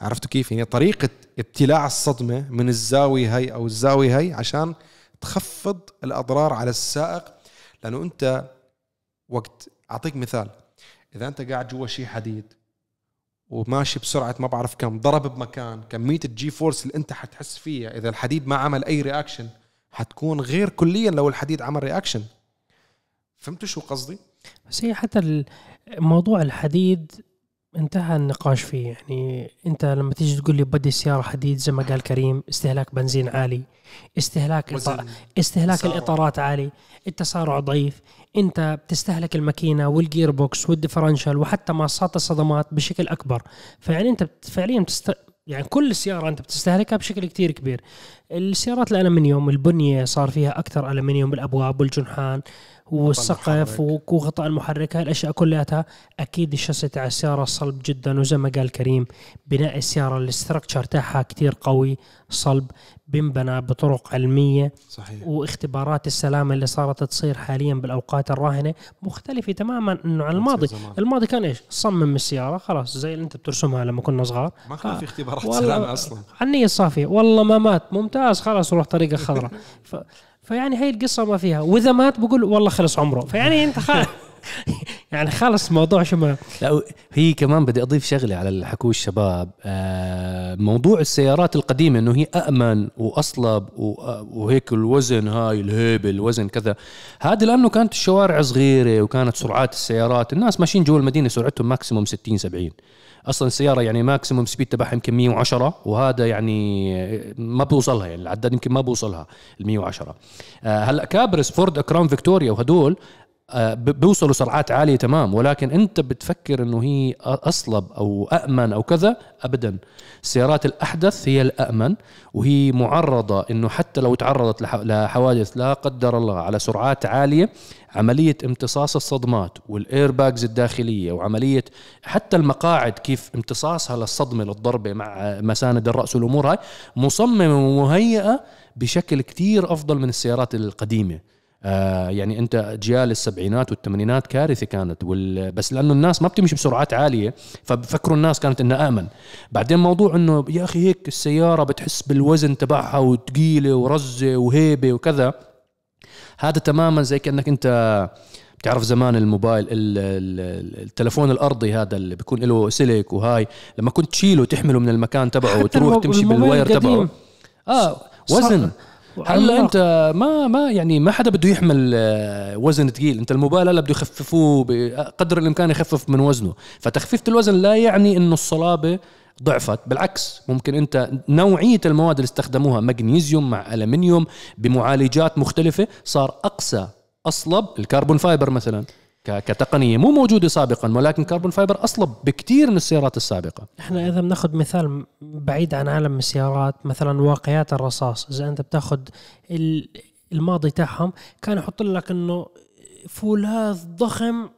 عرفتوا كيف؟ يعني طريقة ابتلاع الصدمة من الزاوية هي أو الزاوية هي عشان تخفض الأضرار على السائق. لأنه أنت وقت أعطيك مثال. إذا أنت قاعد جوا شيء حديد وماشي بسرعة ما بعرف كم ضرب بمكان كميه ال G force اللي انت حتحس فيها إذا الحديد ما عمل أي reaction حتكون غير كليا لو الحديد عمل reaction فهمتوا شو قصدي؟ بس هي حتى موضوع الحديد انتهى النقاش فيه. يعني انت لما تيجي تقول لي بدي سيارة حديد زي ما قال كريم استهلاك بنزين عالي استهلاك إطار استهلاك تسارع. الإطارات عالي التسارع ضعيف انت بتستهلك الماكينة وال gearbox وال differential وحتى ماصات الصدمات بشكل أكبر. فيعني انت فعليا بتست... يعني كل سياره انت بتستهلكها بشكل كتير كبير. السيارات الألمنيوم البنية صار فيها أكثر الومنيوم بالابواب والجنحان. والسقف. وغطاء المحرك. هاي الأشياء كلياتها أكيد الشاسي تاع السيارة صلب جدا وزي ما قال كريم بناء السيارة الاستراكشر تاعها كتير قوي صلب بنبنى بطرق علمية. صحيح. واختبارات السلامة اللي صارت تصير حاليا بالأوقات الراهنة مختلفة تماما إنه عن الماضي. الماضي كان إيش؟ صمم السيارة خلاص زي اللي أنت بترسمها لما كنا صغار. ما كان في اختبارات والله- سلامه أصلا. النية الصافية. والله ما مات. ممتاز. خلاص روح طريقة خضراء. فيعني هي القصة ما فيها. وإذا مات بقول والله خلص عمره. فيعني أنت خلاص يعني خلص الموضوع شو ما. لا هي كمان بدي أضيف شغلة على اللي حكوه الشباب. آه، موضوع السيارات القديمة إنه هي امن وأصلب و- وهيك الوزن هاي الهيبه الوزن كذا. هذا لأنه كانت الشوارع صغيرة وكانت سرعات السيارات. الناس ماشيين جوا المدينة سرعتهم maximum 60 70 أصلا السياره يعني maximum speed تبعها يمكن 110 وهذا يعني ما بوصلها يعني العداد يمكن ما بوصلها ال 110 آه، هلأ Caprice Ford Crown Victoria وهدول بيوصلوا سرعات عالية تمام ولكن أنت بتفكر إنه هي أصلب أو امن أو كذا؟ ابدا. السيارات الأحدث هي الامن وهي معرضة إنه حتى لو تعرضت لح- لحوادث لا قدر الله على سرعات عالية عملية امتصاص الصدمات وال airbags الداخلية وعملية حتى المقاعد كيف امتصاصها للصدمة للضربة مع مساند الرأس والأمور هاي مصممة ومهيئة بشكل كتير أفضل من السيارات القديمة. آه يعني أنت اجيال السبعينات والثمانينات كارثة كانت وال... بس لأنه الناس ما بتمشي بسرعات عالية فبفكروا الناس كانت إنها آمن. بعدين موضوع إنه يا أخي هيك السيارة بتحس بالوزن تبعها وثقيله ورزة وهيبة وكذا. هذا تماما زي كأنك أنت بتعرف زمان الموبايل ال- ال- التلفون الأرضي هذا اللي بيكون له سلك وهاي لما كنت تشيله تحمله من المكان تبعه وتروح تمشي بال wire تبعه. آه وزن. هلا. أنت ما ما يعني ما حدا بده يحمل آه، وزن ثقيل أنت الموبايل هلا بده يخففوه بقدر الإمكان يخفف من وزنه. فتخفيف الوزن لا يعني إنه الصلابة ضعفت بالعكس ممكن أنت نوعية المواد اللي استخدموها مغنيسيوم مع الومنيوم بمعالجات مختلفة صار أقسى أصلب ال carbon fiber مثلا. كتقنية مو موجودة سابقا ولكن carbon fiber أصلب بكثير من السيارات السابقة. إحنا إذا بناخذ مثال بعيد عن عالم السيارات مثلا واقيات الرصاص إذا أنت بتاخذ ال- الماضي تاعهم كان يحط لك إنه فولاذ ضخم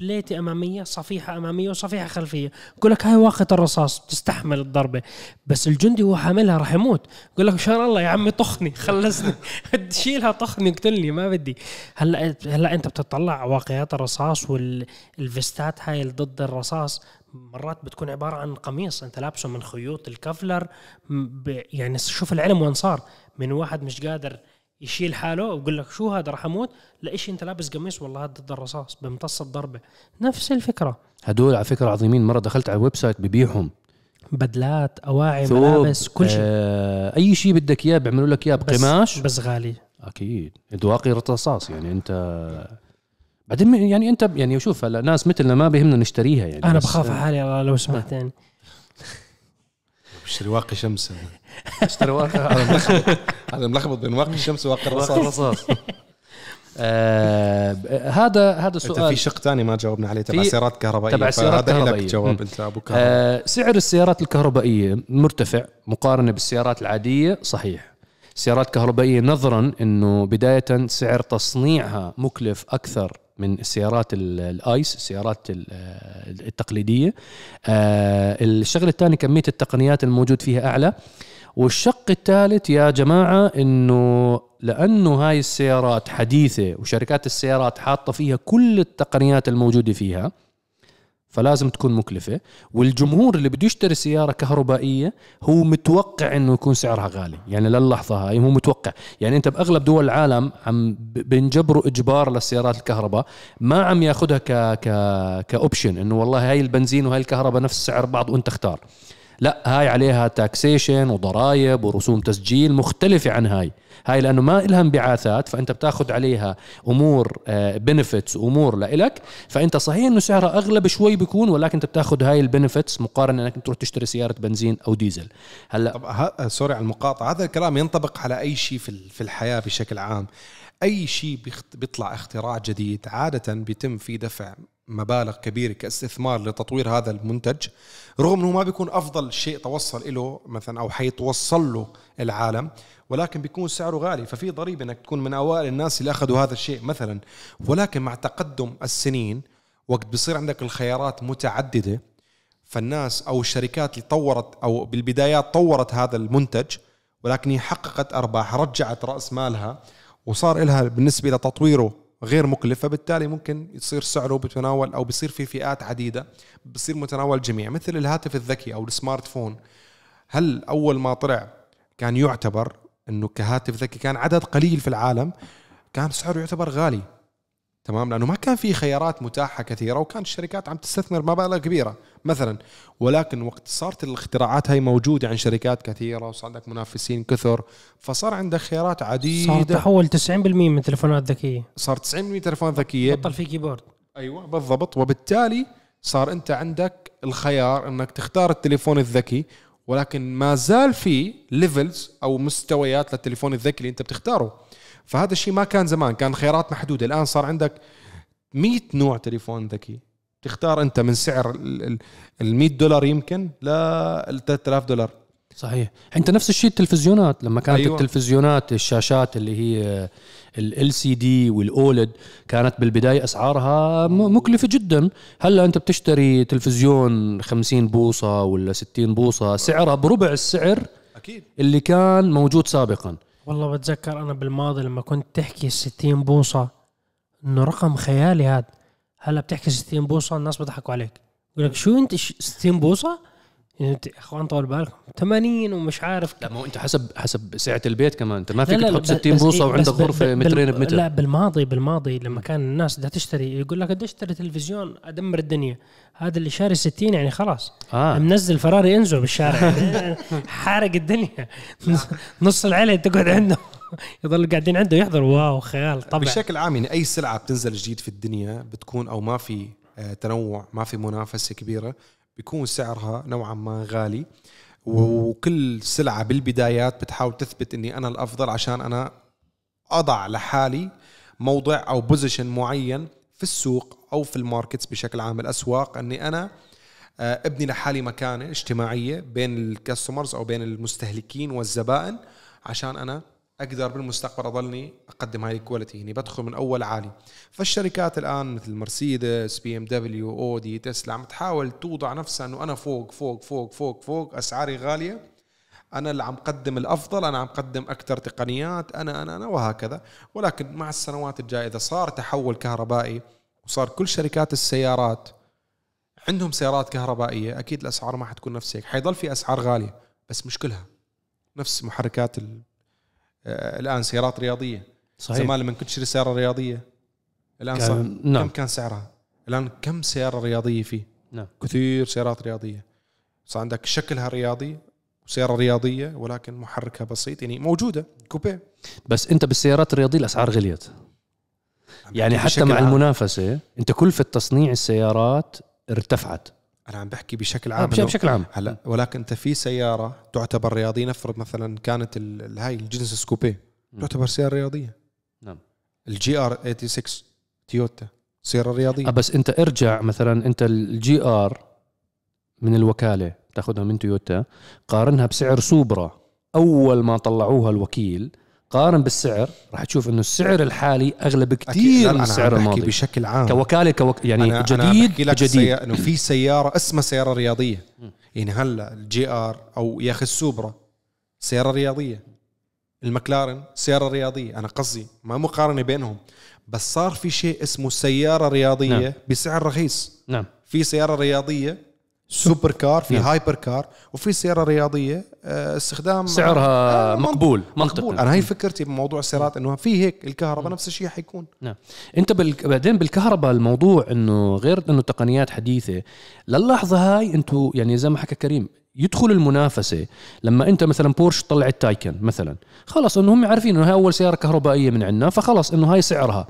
plate أمامية صفيحة أمامية وصفيحة خلفية. يقول لك هاي واقيه الرصاص بتستحمل الضربة. بس الجندي وهو حاملها راح يموت. يقول لك إن شاء الله يا عمي طخني خلصني. شيلها طخني اقتلني ما بدي. هلا هلا أنت بتطلع واقيات الرصاص وال vest ات هاي ضد الرصاص مرات بتكون عبارة عن قميص. أنت لابسه من خيوط ال Kevlar يعني شوف العلم وين صار. من واحد مش قادر يشيل حاله ويقول لك شو هذا راح أموت؟ لإيش أنت لابس قميص؟ والله هذا ضد الرصاص بمتص الضربة. نفس الفكرة. هدول على فكرة عظيمين. مرة دخلت على ال website ببيعهم. بدلات أواعي ملابس كل شيء. آه أي شيء بدك إياه بيعملوا لك إياه بس- بقماش؟ بس غالي. أكيد. دواقي رصاص يعني أنت بعدين يعني أنت يعني شوف هلا ناس مثلنا ما بيهمنا نشتريها يعني أنا بس- بخاف على حالي لو سمعت يعني بشتري واقي شمس اشتري واقي هذا ملخبط. بين واقي الشمس وواقي واقي الرصاص. رصاص آه هذا هذا إنت في شق ثاني ما جاوبنا عليه تبع في- سيارات كهربائية. تبع السيارات فهذا لك. جواب. انت ابو كهرباء آه سعر السيارات الكهربائية مرتفع مقارنة بالسيارات العادية صحيح. السيارات الكهربائيه نظرا إنه بداية سعر تصنيعها مكلف أكثر من السيارات ال- الايس السيارات ال- التقليدية. آه الشغلة الثانية كمية التقنيات الموجود فيها أعلى. والشق الثالث يا جماعة إنه لأنه هاي السيارات حديثة وشركات السيارات حاطة فيها كل التقنيات الموجودة فيها فلازم تكون مكلفة. والجمهور اللي بده يشتري سيارة كهربائية هو متوقع إنه يكون سعرها غالي. يعني للحظة هاي هو متوقع. يعني أنت بأغلب دول العالم عم بنجبروا إجبار للسيارات الكهرباء. ما عم ياخدها ك ك ك option إنه والله هاي البنزين وهاي الكهرباء نفس سعر بعض وأنت اختار. لا هاي عليها taxation وضرائب ورسوم تسجيل مختلفة عن هاي. هاي لأنه ما إلها انبعاثات فأنت بتاخد عليها أمور benefits أمور لإلك. فأنت صحيح إنه سعرها أغلى بشوي بيكون ولكن أنت بتاخد هاي ال benefits مقارنة إنك تروح تشتري سيارة بنزين أو ديزل. هلأ طب ه... سوري على المقاطعة. هذا الكلام ينطبق على أي شيء في ال- في الحياة بشكل عام. أي شيء. بيطلع اختراع جديد عادة بيتم فيه دفع مبالغ كبيرة كاستثمار لتطوير هذا المنتج رغم إنه ما بيكون أفضل شيء توصل له مثلا أو حيتوصل له العالم ولكن بيكون سعره غالي ففي ضريبة إنك تكون من أوائل الناس اللي أخذوا هذا الشيء مثلا. ولكن مع تقدم السنين وقت بصير عندك الخيارات متعددة فالناس أو الشركات اللي طورت أو بالبدايات طورت هذا المنتج ولكن هي حققت أرباح رجعت رأس مالها وصار لها بالنسبة لتطويره غير مكلف فبالتالي ممكن يصير سعره بتناول أو بصير في فئات عديدة بصير متناول الجميع. مثل الهاتف الذكي أو السمارت فون هل أول ما طلع كان يعتبر إنه كهاتف ذكي؟ كان عدد قليل في العالم كان سعره يعتبر غالي. تمام؟ لأنه ما كان في خيارات متاحة كثيرة وكانت الشركات عم تستثمر مبالغ كبيرة مثلا. ولكن وقت صارت الاختراعات هاي موجودة عند شركات كثيرة وصار عندك منافسين كثر فصار عندك خيارات صار عديده تحول 90% من تليفونات ذكية. صار 90 تليفون ذكية. بطل في keyboard. أيوه بالضبط. وبالتالي صار أنت عندك الخيار أنك تختار التليفون الذكي ولكن ما زال في levels أو مستويات للتليفون الذكي اللي أنت بتختاره. فهذا الشيء ما كان زمان كان خيارات محدودة. الآن صار عندك 100 نوع تليفون ذكي. تختار أنت من سعر ال 100 دولار يمكن ل 3000 دولار. صحيح. أنت نفس الشيء التلفزيونات. لما كانت أيوة. التلفزيونات الشاشات اللي هي ال سي دي والأولد كانت بالبداية أسعارها مكلفة جدا. هلأ أنت بتشتري تلفزيون 50 بوصة ولا 60 بوصة سعرها بربع السعر أكيد. اللي كان موجود سابقا. والله بتذكر أنا بالماضي لما كنت تحكي 60 بوصة إنه رقم خيالي هذا هلا بتحكي 60 بوصة الناس بيضحكوا عليك يقول لك شو أنت ش- 60 بوصة؟ يعني انت- اخوان طول بالكم. 80 ومش عارف لا ما هو انت حسب حسب سعة البيت كمان. انت ما لا فيك لا تحط بس- 60 بس بوصة إيه، وعندك غرفة مترين بمتر. لا بالماضي بالماضي لما كان الناس بدها تشتري يقول لك بدي اشتري تلفزيون؟ أدمر الدنيا. هذا اللي شاري 60 يعني خلاص. آه. منزل فراري انزو بالشارع. حارق الدنيا. نص العيلة تقعد عنده. يضل قاعدين عنده يحضروا wow خيال طبعا بشكل عام يعني أي سلعة بتنزل جديد في الدنيا بتكون أو ما في آه، تنوع ما في منافسة كبيرة بيكون سعرها نوعا ما غالي. وكل سلعة بالبدايات بتحاول تثبت إني أنا الأفضل عشان أنا أضع لحالي موضع أو position معين في السوق أو في ال markets بشكل عام. الأسواق إني أنا آه، أبني لحالي مكانة اجتماعية بين ال customers أو بين المستهلكين والزبائن عشان أنا أقدر بالمستقبل اضلني أقدم هاي ال quality يعني بدخل من أول عالي. فالشركات الآن مثل مرسيدس BMW أودي تسلا عم تحاول توضع نفسها إنه أنا فوق فوق فوق فوق فوق أسعاري غالية. أنا اللي عم قدم الأفضل أنا عم قدم أكثر تقنيات أنا أنا أنا وهكذا. ولكن مع السنوات الجاية إذا صار تحول كهربائي وصار كل شركات السيارات عندهم سيارات كهربائية أكيد الأسعار ما حتكون نفس هيك. حيضل في أسعار غالية بس مش كلها نفس محركات ال... آه، الآن سيارات رياضية. صحيح. زمان لما كنت تشتري سيارة رياضية الآن كان- صار نعم. كم كان سعرها؟ الآن كم سيارة رياضية فيه؟ نعم. كثير سيارات رياضية. صار عندك شكلها رياضي وسياره رياضية ولكن محركها بسيط يعني موجودة كوبيه. بس أنت بالسيارات الرياضية الأسعار غليت. يعني حتى مع عام. المنافسة أنت كلفه تصنيع السيارات ارتفعت. أنا عم بحكي بشكل عام بشكل عام. هلا ولكن أنت في سيارة تعتبر رياضية نفرض مثلا كانت هاي ال Genesis Coupe مم. تعتبر سيارة رياضية. نعم. ال GR 86 تويوتا سيارة رياضية. آه، بس أنت ارجع مثلا أنت ال GR من الوكالة تأخذها من تويوتا قارنها بسعر Supra. أول ما طلعوها الوكيل قارن بالسعر راح تشوف إنه السعر الحالي أغلى. بكثير من السعر أنا الماضي. بشكل عام. كوكالة كوك... يعني أنا أنا جديد بحكي لك جديد سيارة إنه في سيارة اسمها سيارة رياضية. يعني هلا ال GR أو يا أخي ال Supra سيارة رياضية. المكلارن سيارة رياضية. أنا قصدي ما مقارنة بينهم. بس صار في شيء اسمه سيارة رياضية. نعم. بسعر رخيص. نعم. في سيارة رياضية super car في نعم. نعم. hyper car وفي سيارة رياضية آه، استخدام سعرها آه، مقبول مقبول. منطقي أنا هي فكرتي بموضوع السيارات إنه في هيك الكهرباء نفس الشيء حيكون. نعم. أنت بال... بعدين بالكهرباء الموضوع إنه غير إنه تقنيات حديثة للحظه هاي أنتم يعني زي ما حكى كريم يدخل المنافسة. لما أنت مثلا بورش طلعت Taycan مثلا خلص إنه هم عارفين إنه هاي أول سيارة كهربائية من عندنا فخلص إنه هاي سعرها.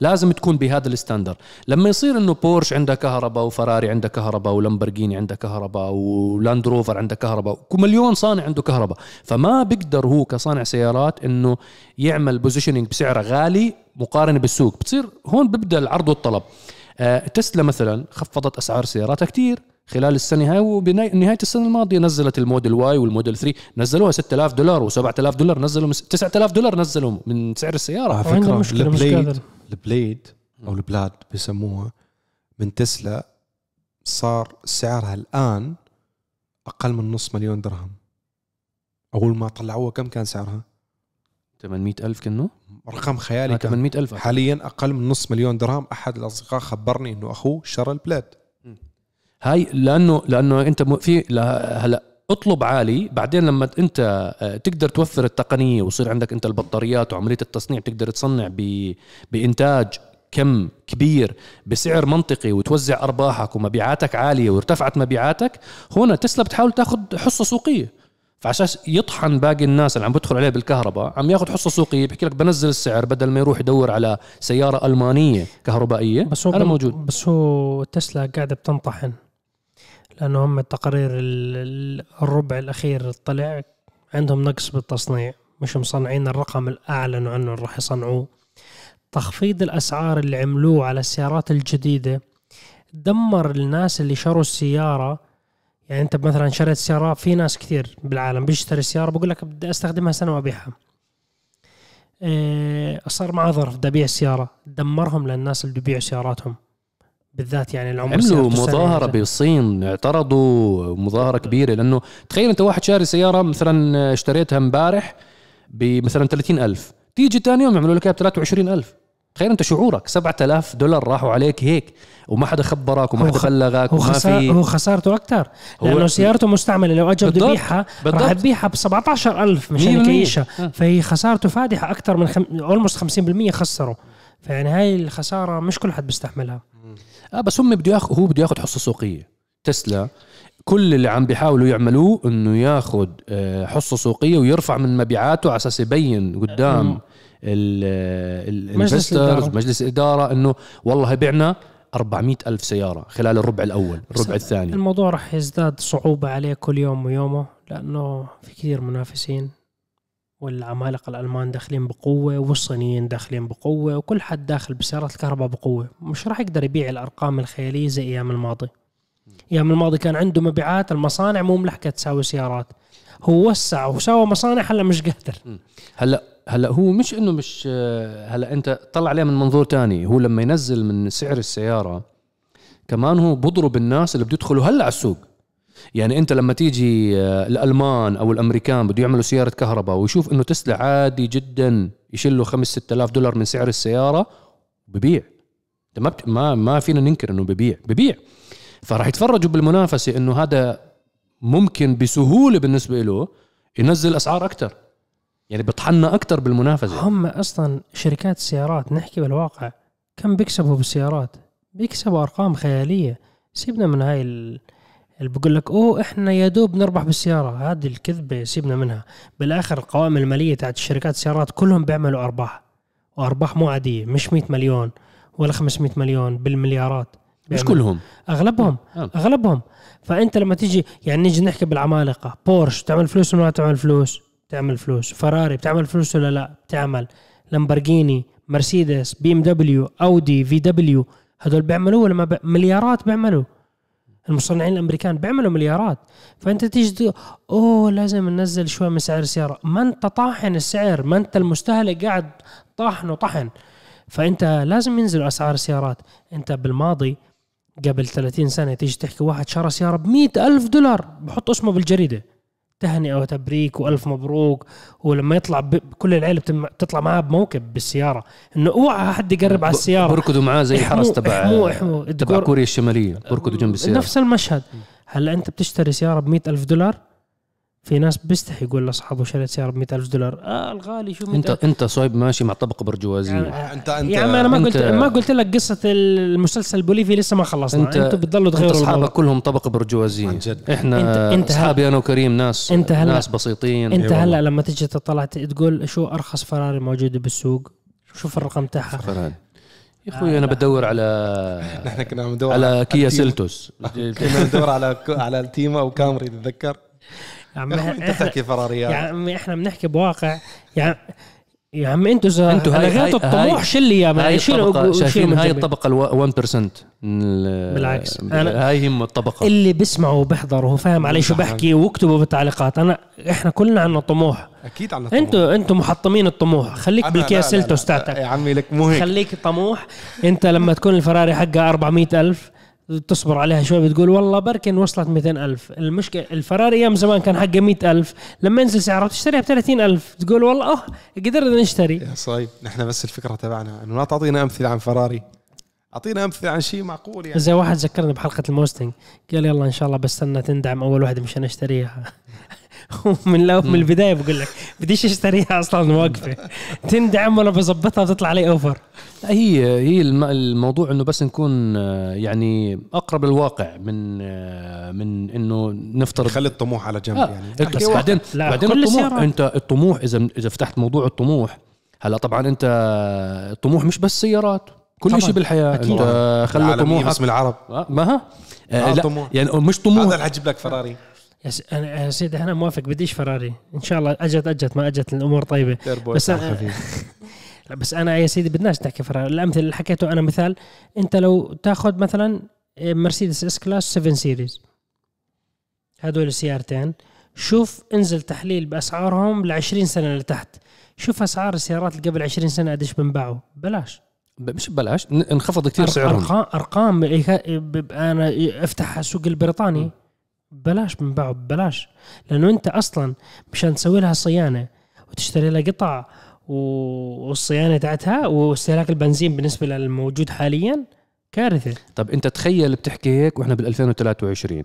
لازم تكون بهذا ال standard. لما يصير إنه بورش عندها كهرباء وفراري عندها كهرباء ولامبرجيني عندها كهرباء ولاند روفر عندها كهرباء مليون صانع عنده كهرباء فما بيقدر هو كصانع سيارات إنه يعمل positioning بسعر غالي مقارنة بالسوق. بتصير هون بيبدأ العرض والطلب. آه تسلا مثلا خفضت أسعار سياراتها كتير خلال السنة هاي وبنهايه السنة الماضية نزلت ال Model Y والموديل 3 نزلوها 6000 دولار و7000 دولار نزلوا من 9000 دولار نزلوا من سعر السيارة. على فكرة مشكلة مش البليد أو البلاد بسموها من تسلا صار سعرها الآن أقل من نص مليون درهم. اول ما طلعوها كم كان سعرها؟ 800 ألف كنه رقم خيالي آه كان. 800 ألف. حاليا أقل من نص مليون درهم. أحد الأصدقاء خبرني إنه أخوه شرى البلاد. هاي لأنه لأنه أنت م- في لا- هلا اطلب عالي بعدين لما انت آه، تقدر توفر التقنية ويصير عندك انت البطاريات وعملية التصنيع تقدر تصنع ب- بإنتاج كم كبير بسعر منطقي وتوزع أرباحك ومبيعاتك عالية وارتفعت مبيعاتك هنا تسلا بتحاول تاخذ حصة سوقية. فعشان يطحن باقي الناس اللي عم بدخل عليه بالكهرباء عم ياخذ حصة سوقية بحكي لك بنزل السعر بدل ما يروح يدور على سيارة ألمانية كهربائية. بس هو أنا موجود. بس هو تسلا قاعدة بتنطحن. لأنه هم التقارير ال- ال- الربع الأخير طلع عندهم نقص بالتصنيع مش مصنعين الرقم اللي اعلنوا عنه راح يصنعوه. تخفيض الأسعار اللي عملوه على السيارات الجديدة دمر الناس اللي شروا السيارة. يعني أنت مثلا شريت سيارة في ناس كثير بالعالم بيشتري سيارة بقول لك بدي أستخدمها سنة وأبيعها. إيه، صار معاه ظرف بدي ابيع السياره دمرهم للناس اللي بيبيعوا سياراتهم. بالذات يعني العمر عملوا مظاهرة يعني. بالصين اعترضوا مظاهرة كبيرة لأنه تخيل أنت واحد شاري سيارة مثلا اشتريتها امبارح بمثلا 30 ألف تيجي تاني يوم يعملوا لك إياها ب 23 ألف تخيل أنت شعورك 7000 دولار راحوا عليك هيك وما حدا خبرك وما هو حدا بلغك هو وما خسار هو في خسارته أكثر هو- لأنه سيارته مستعملة لو اجى بده يبيعها راح. تبيعها ب 17000 مية مشان. يكيشها. فهي خسارته فادحة أكثر من خم... اولموست 50% خسره فيعني هاي الخسارة مش كل حد بيستحملها آه بس هم بده ياخذ هو بده ياخذ حصة سوقية. تسلا كل اللي عم بيحاولوا يعملوه إنه ياخذ آه، حصة سوقية ويرفع من مبيعاته على أساس يبين قدام مجلس الإدارة. مجلس الإدارة إنه والله بعنا 400 ألف سيارة خلال الربع الأول الربع الثاني. الموضوع راح يزداد صعوبة عليه كل يوم ويومه لأنه في كثير منافسين. والعمالقة الألمان داخلين بقوة والصينيين داخلين بقوة وكل حد داخل بسيارات الكهرباء بقوة. مش راح يقدر يبيع الأرقام الخيالية زي أيام الماضي. أيام الماضي كان عنده مبيعات المصانع مو ملحقة تساوي سيارات. هو وسع وسوى مصانع هلا مش قادر. هلا هلا هو مش إنه مش هلا أنت طلع عليه من منظور تاني. هو لما ينزل من سعر السيارة كمان هو بضرب الناس اللي بده يدخلوا هلا على السوق. يعني انت لما تيجي آه، الألمان أو الأمريكان بده يعملوا سيارة كهرباء ويشوف إنه تسلا عادي جدا يشيل له 5 6000 دولار من سعر السيارة ببيع. ما. ما ما فينا ننكر إنه ببيع ببيع. فراح يتفرجوا بالمنافسة إنه هذا ممكن بسهولة بالنسبة له ينزل أسعار أكثر يعني بطحنا أكثر بالمنافسة. هم أصلا شركات السيارات نحكي بالواقع كم بيكسبوا بالسيارات؟ بيكسبوا أرقام خيالية. سيبنا من هاي ال- اللي بقول لك أوه إحنا يا دوب نربح بالسيارة. هذه الكذبة سيبنا منها. بالآخر القوائم المالية تاعت الشركات السيارات كلهم بيعملوا أرباح وأرباح مو عادية مش 100 مليون ولا 500 مليون بالمليارات. مش بيعملوا. كلهم. أغلبهم آه. أغلبهم. فأنت لما تيجي يعني نيجي نحكي بالعمالقة بورش تعمل فلوس ولا تعمل فلوس؟ تعمل فلوس. فراري بتعمل فلوس ولا لا؟ بتعمل. لامبرجيني مرسيدس بي إم دبليو أودي VW هذول بيعملوا ولا ما بي... مليارات بيعملوا؟ المصنعين الأمريكان بيعملوا مليارات. فأنت تيجي تقول أوه لازم ننزل شوي من سعر السيارة. ما أنت طاحن السعر ما أنت المستهلك قاعد طاحن وطحن. فأنت لازم ينزلوا أسعار السيارات. أنت بالماضي قبل 30 سنة تيجي تحكي واحد شرى سيارة ب ألف دولار بحط اسمه بالجريدة. تهنئة وتبريك وألف مبروك. ولما يطلع ب... كل العيلة بتم... بتطلع معاه بموكب بالسيارة. إنه أوعى حد يقرب على السيارة. بركضوا معاه زي الحرس تبع احموا احموا تبع كوريا الشمالية. بركضوا جنب السيارة. نفس المشهد. هلا أنت بتشتري سيارة ب ألف دولار؟ في ناس بيستحي يقول لأصحابه شريت سيارة ب ألف دولار. آه الغالي شو 100 انت أنت صايب ماشي مع طبقة برجوازية. يعني انت انت يا عم أنا ما قلت ما قلت لك قصة المسلسل البوليفي لسه ما خلصنا. انت أنتوا بتضلوا أنت تغيروا أصحابك الموضوع. كلهم طبقة برجوازية. عن جد. إحنا أنت- أنت اصحابي أنا وكريم ناس أنت هلا- ناس بسيطين. أنت إي والله. هلا لما تيجي تطلع تقول شو أرخص فراري موجودة بالسوق؟ شوف الرقم تاعها. يا أخوي أنا بدور على نحن كنا عم ندور على كيا. Seltos. كنا ندور على على Altima أو Camry تتذكر؟ يا عم يا أخوي، انت إحنا تحكي فراريات يا عم إحنا بنحكي بواقع يا يا عم أنتوا اذا أنتوا هاي- لغيتوا هاي- الطموح هاي- شلي يا شيلوا شايفين هاي. الطبقة ال 1% ال- بالعكس. أنا- هاي هم الطبقة اللي بيسمعوا وبيحضروا وهو فاهم علي شو صح. بحكي واكتبوا بالتعليقات انا إحنا كلنا عندنا طموح أكيد عنا طموح. أنتوا أنتوا محطمين الطموح خليك لا. تاعتك يا عمي لك مو هيك خليك طموح أنت لما تكون الفراري حقها 400 ألف تصبر عليها شوي بتقول والله بركن وصلت 200 ألف. المشكلة الفراري أيام زمان كان حقها 100 ألف. لما ينزل سعرها تشتريها ب 30 ألف. تقول والله أوه قدرنا نشتري. يا صايب نحن بس الفكرة تبعنا إنه لا تعطينا أمثلة عن فراري. أعطينا أمثلة عن شيء معقول يعني. زي واحد ذكرني بحلقة الموستنج قال يلا إن شاء الله بستنى تندعم أول واحدة مشان أشتريها. من لو من البداية بقول لك بديش أشتريها أصلا واقفة. تندعم وأنا بظبطها بتطلع علي أوفر. هي هي الم- الموضوع إنه بس نكون آه، يعني أقرب للواقع من آه، من إنه نفترض. خلي الطموح على جنب آه. يعني. بس بعدين لا، بعدين كل الطموح السيارات. أنت الطموح إذا إذا فتحت موضوع الطموح هلا طبعا أنت الطموح مش بس سيارات. كل. شيء بالحياة. أكيد. أنت خلي طموحك. باسم العرب. آه، ما ها؟ آه لا طموح. يعني مش هذا طموح اللي حجيب لك فراري. يا أنا يا سيدي أنا موافق. بديش فراري. إن شاء الله أجت أجت ما أجت الأمور طيبة. تيربو بس أنا- لا بس أنا يا سيدي بدناش نحكي فرق الأمثلة اللي حكيته أنا مثال أنت لو تاخذ مثلا مرسيدس S-Class 7 Series هدول السيارتين شوف انزل تحليل بأسعارهم ل 20 سنة لتحت. شوف أسعار السيارات اللي قبل 20 سنة قديش بنباعوا. بلاش. مش ببلاش انخفض كثير سعرهم. أرقام أرقام يك- بيبقى أنا أفتح السوق البريطاني. بلاش بنباعوا ببلاش لأنه أنت أصلا مشان تسوي لها صيانة وتشتري لها قطع والصيانة تاعتها واستهلاك البنزين بالنسبة للموجود حاليا كارثة. طب أنت تخيل بتحكي هيك وإحنا بال 2023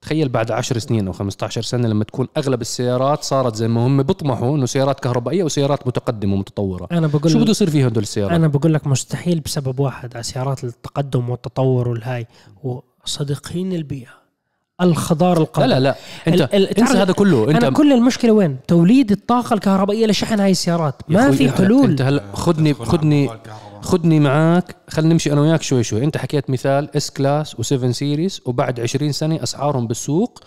تخيل بعد 10 سنين أو 15 سنة لما تكون أغلب السيارات صارت زي ما هم بيطمحوا إنه سيارات كهربائية وسيارات متقدمة ومتطورة. أنا بقول شو بده يصير فيها هدول السيارات؟ أنا بقول لك مستحيل بسبب واحد على سيارات التقدم والتطور والهاي وصديقين البيئة. الخضار لا القادم لا لا. أنت انسى هذا كله. أنت أنا كل المشكلة وين؟ توليد الطاقة الكهربائية لشحن هاي السيارات. يا ما في حلول. أنت هلا خدني خدني خدني معك خلينا نمشي أنا وياك شوي شوي. أنت حكيت مثال S-Class و 7 Series وبعد 20 سنة أسعارهم بالسوق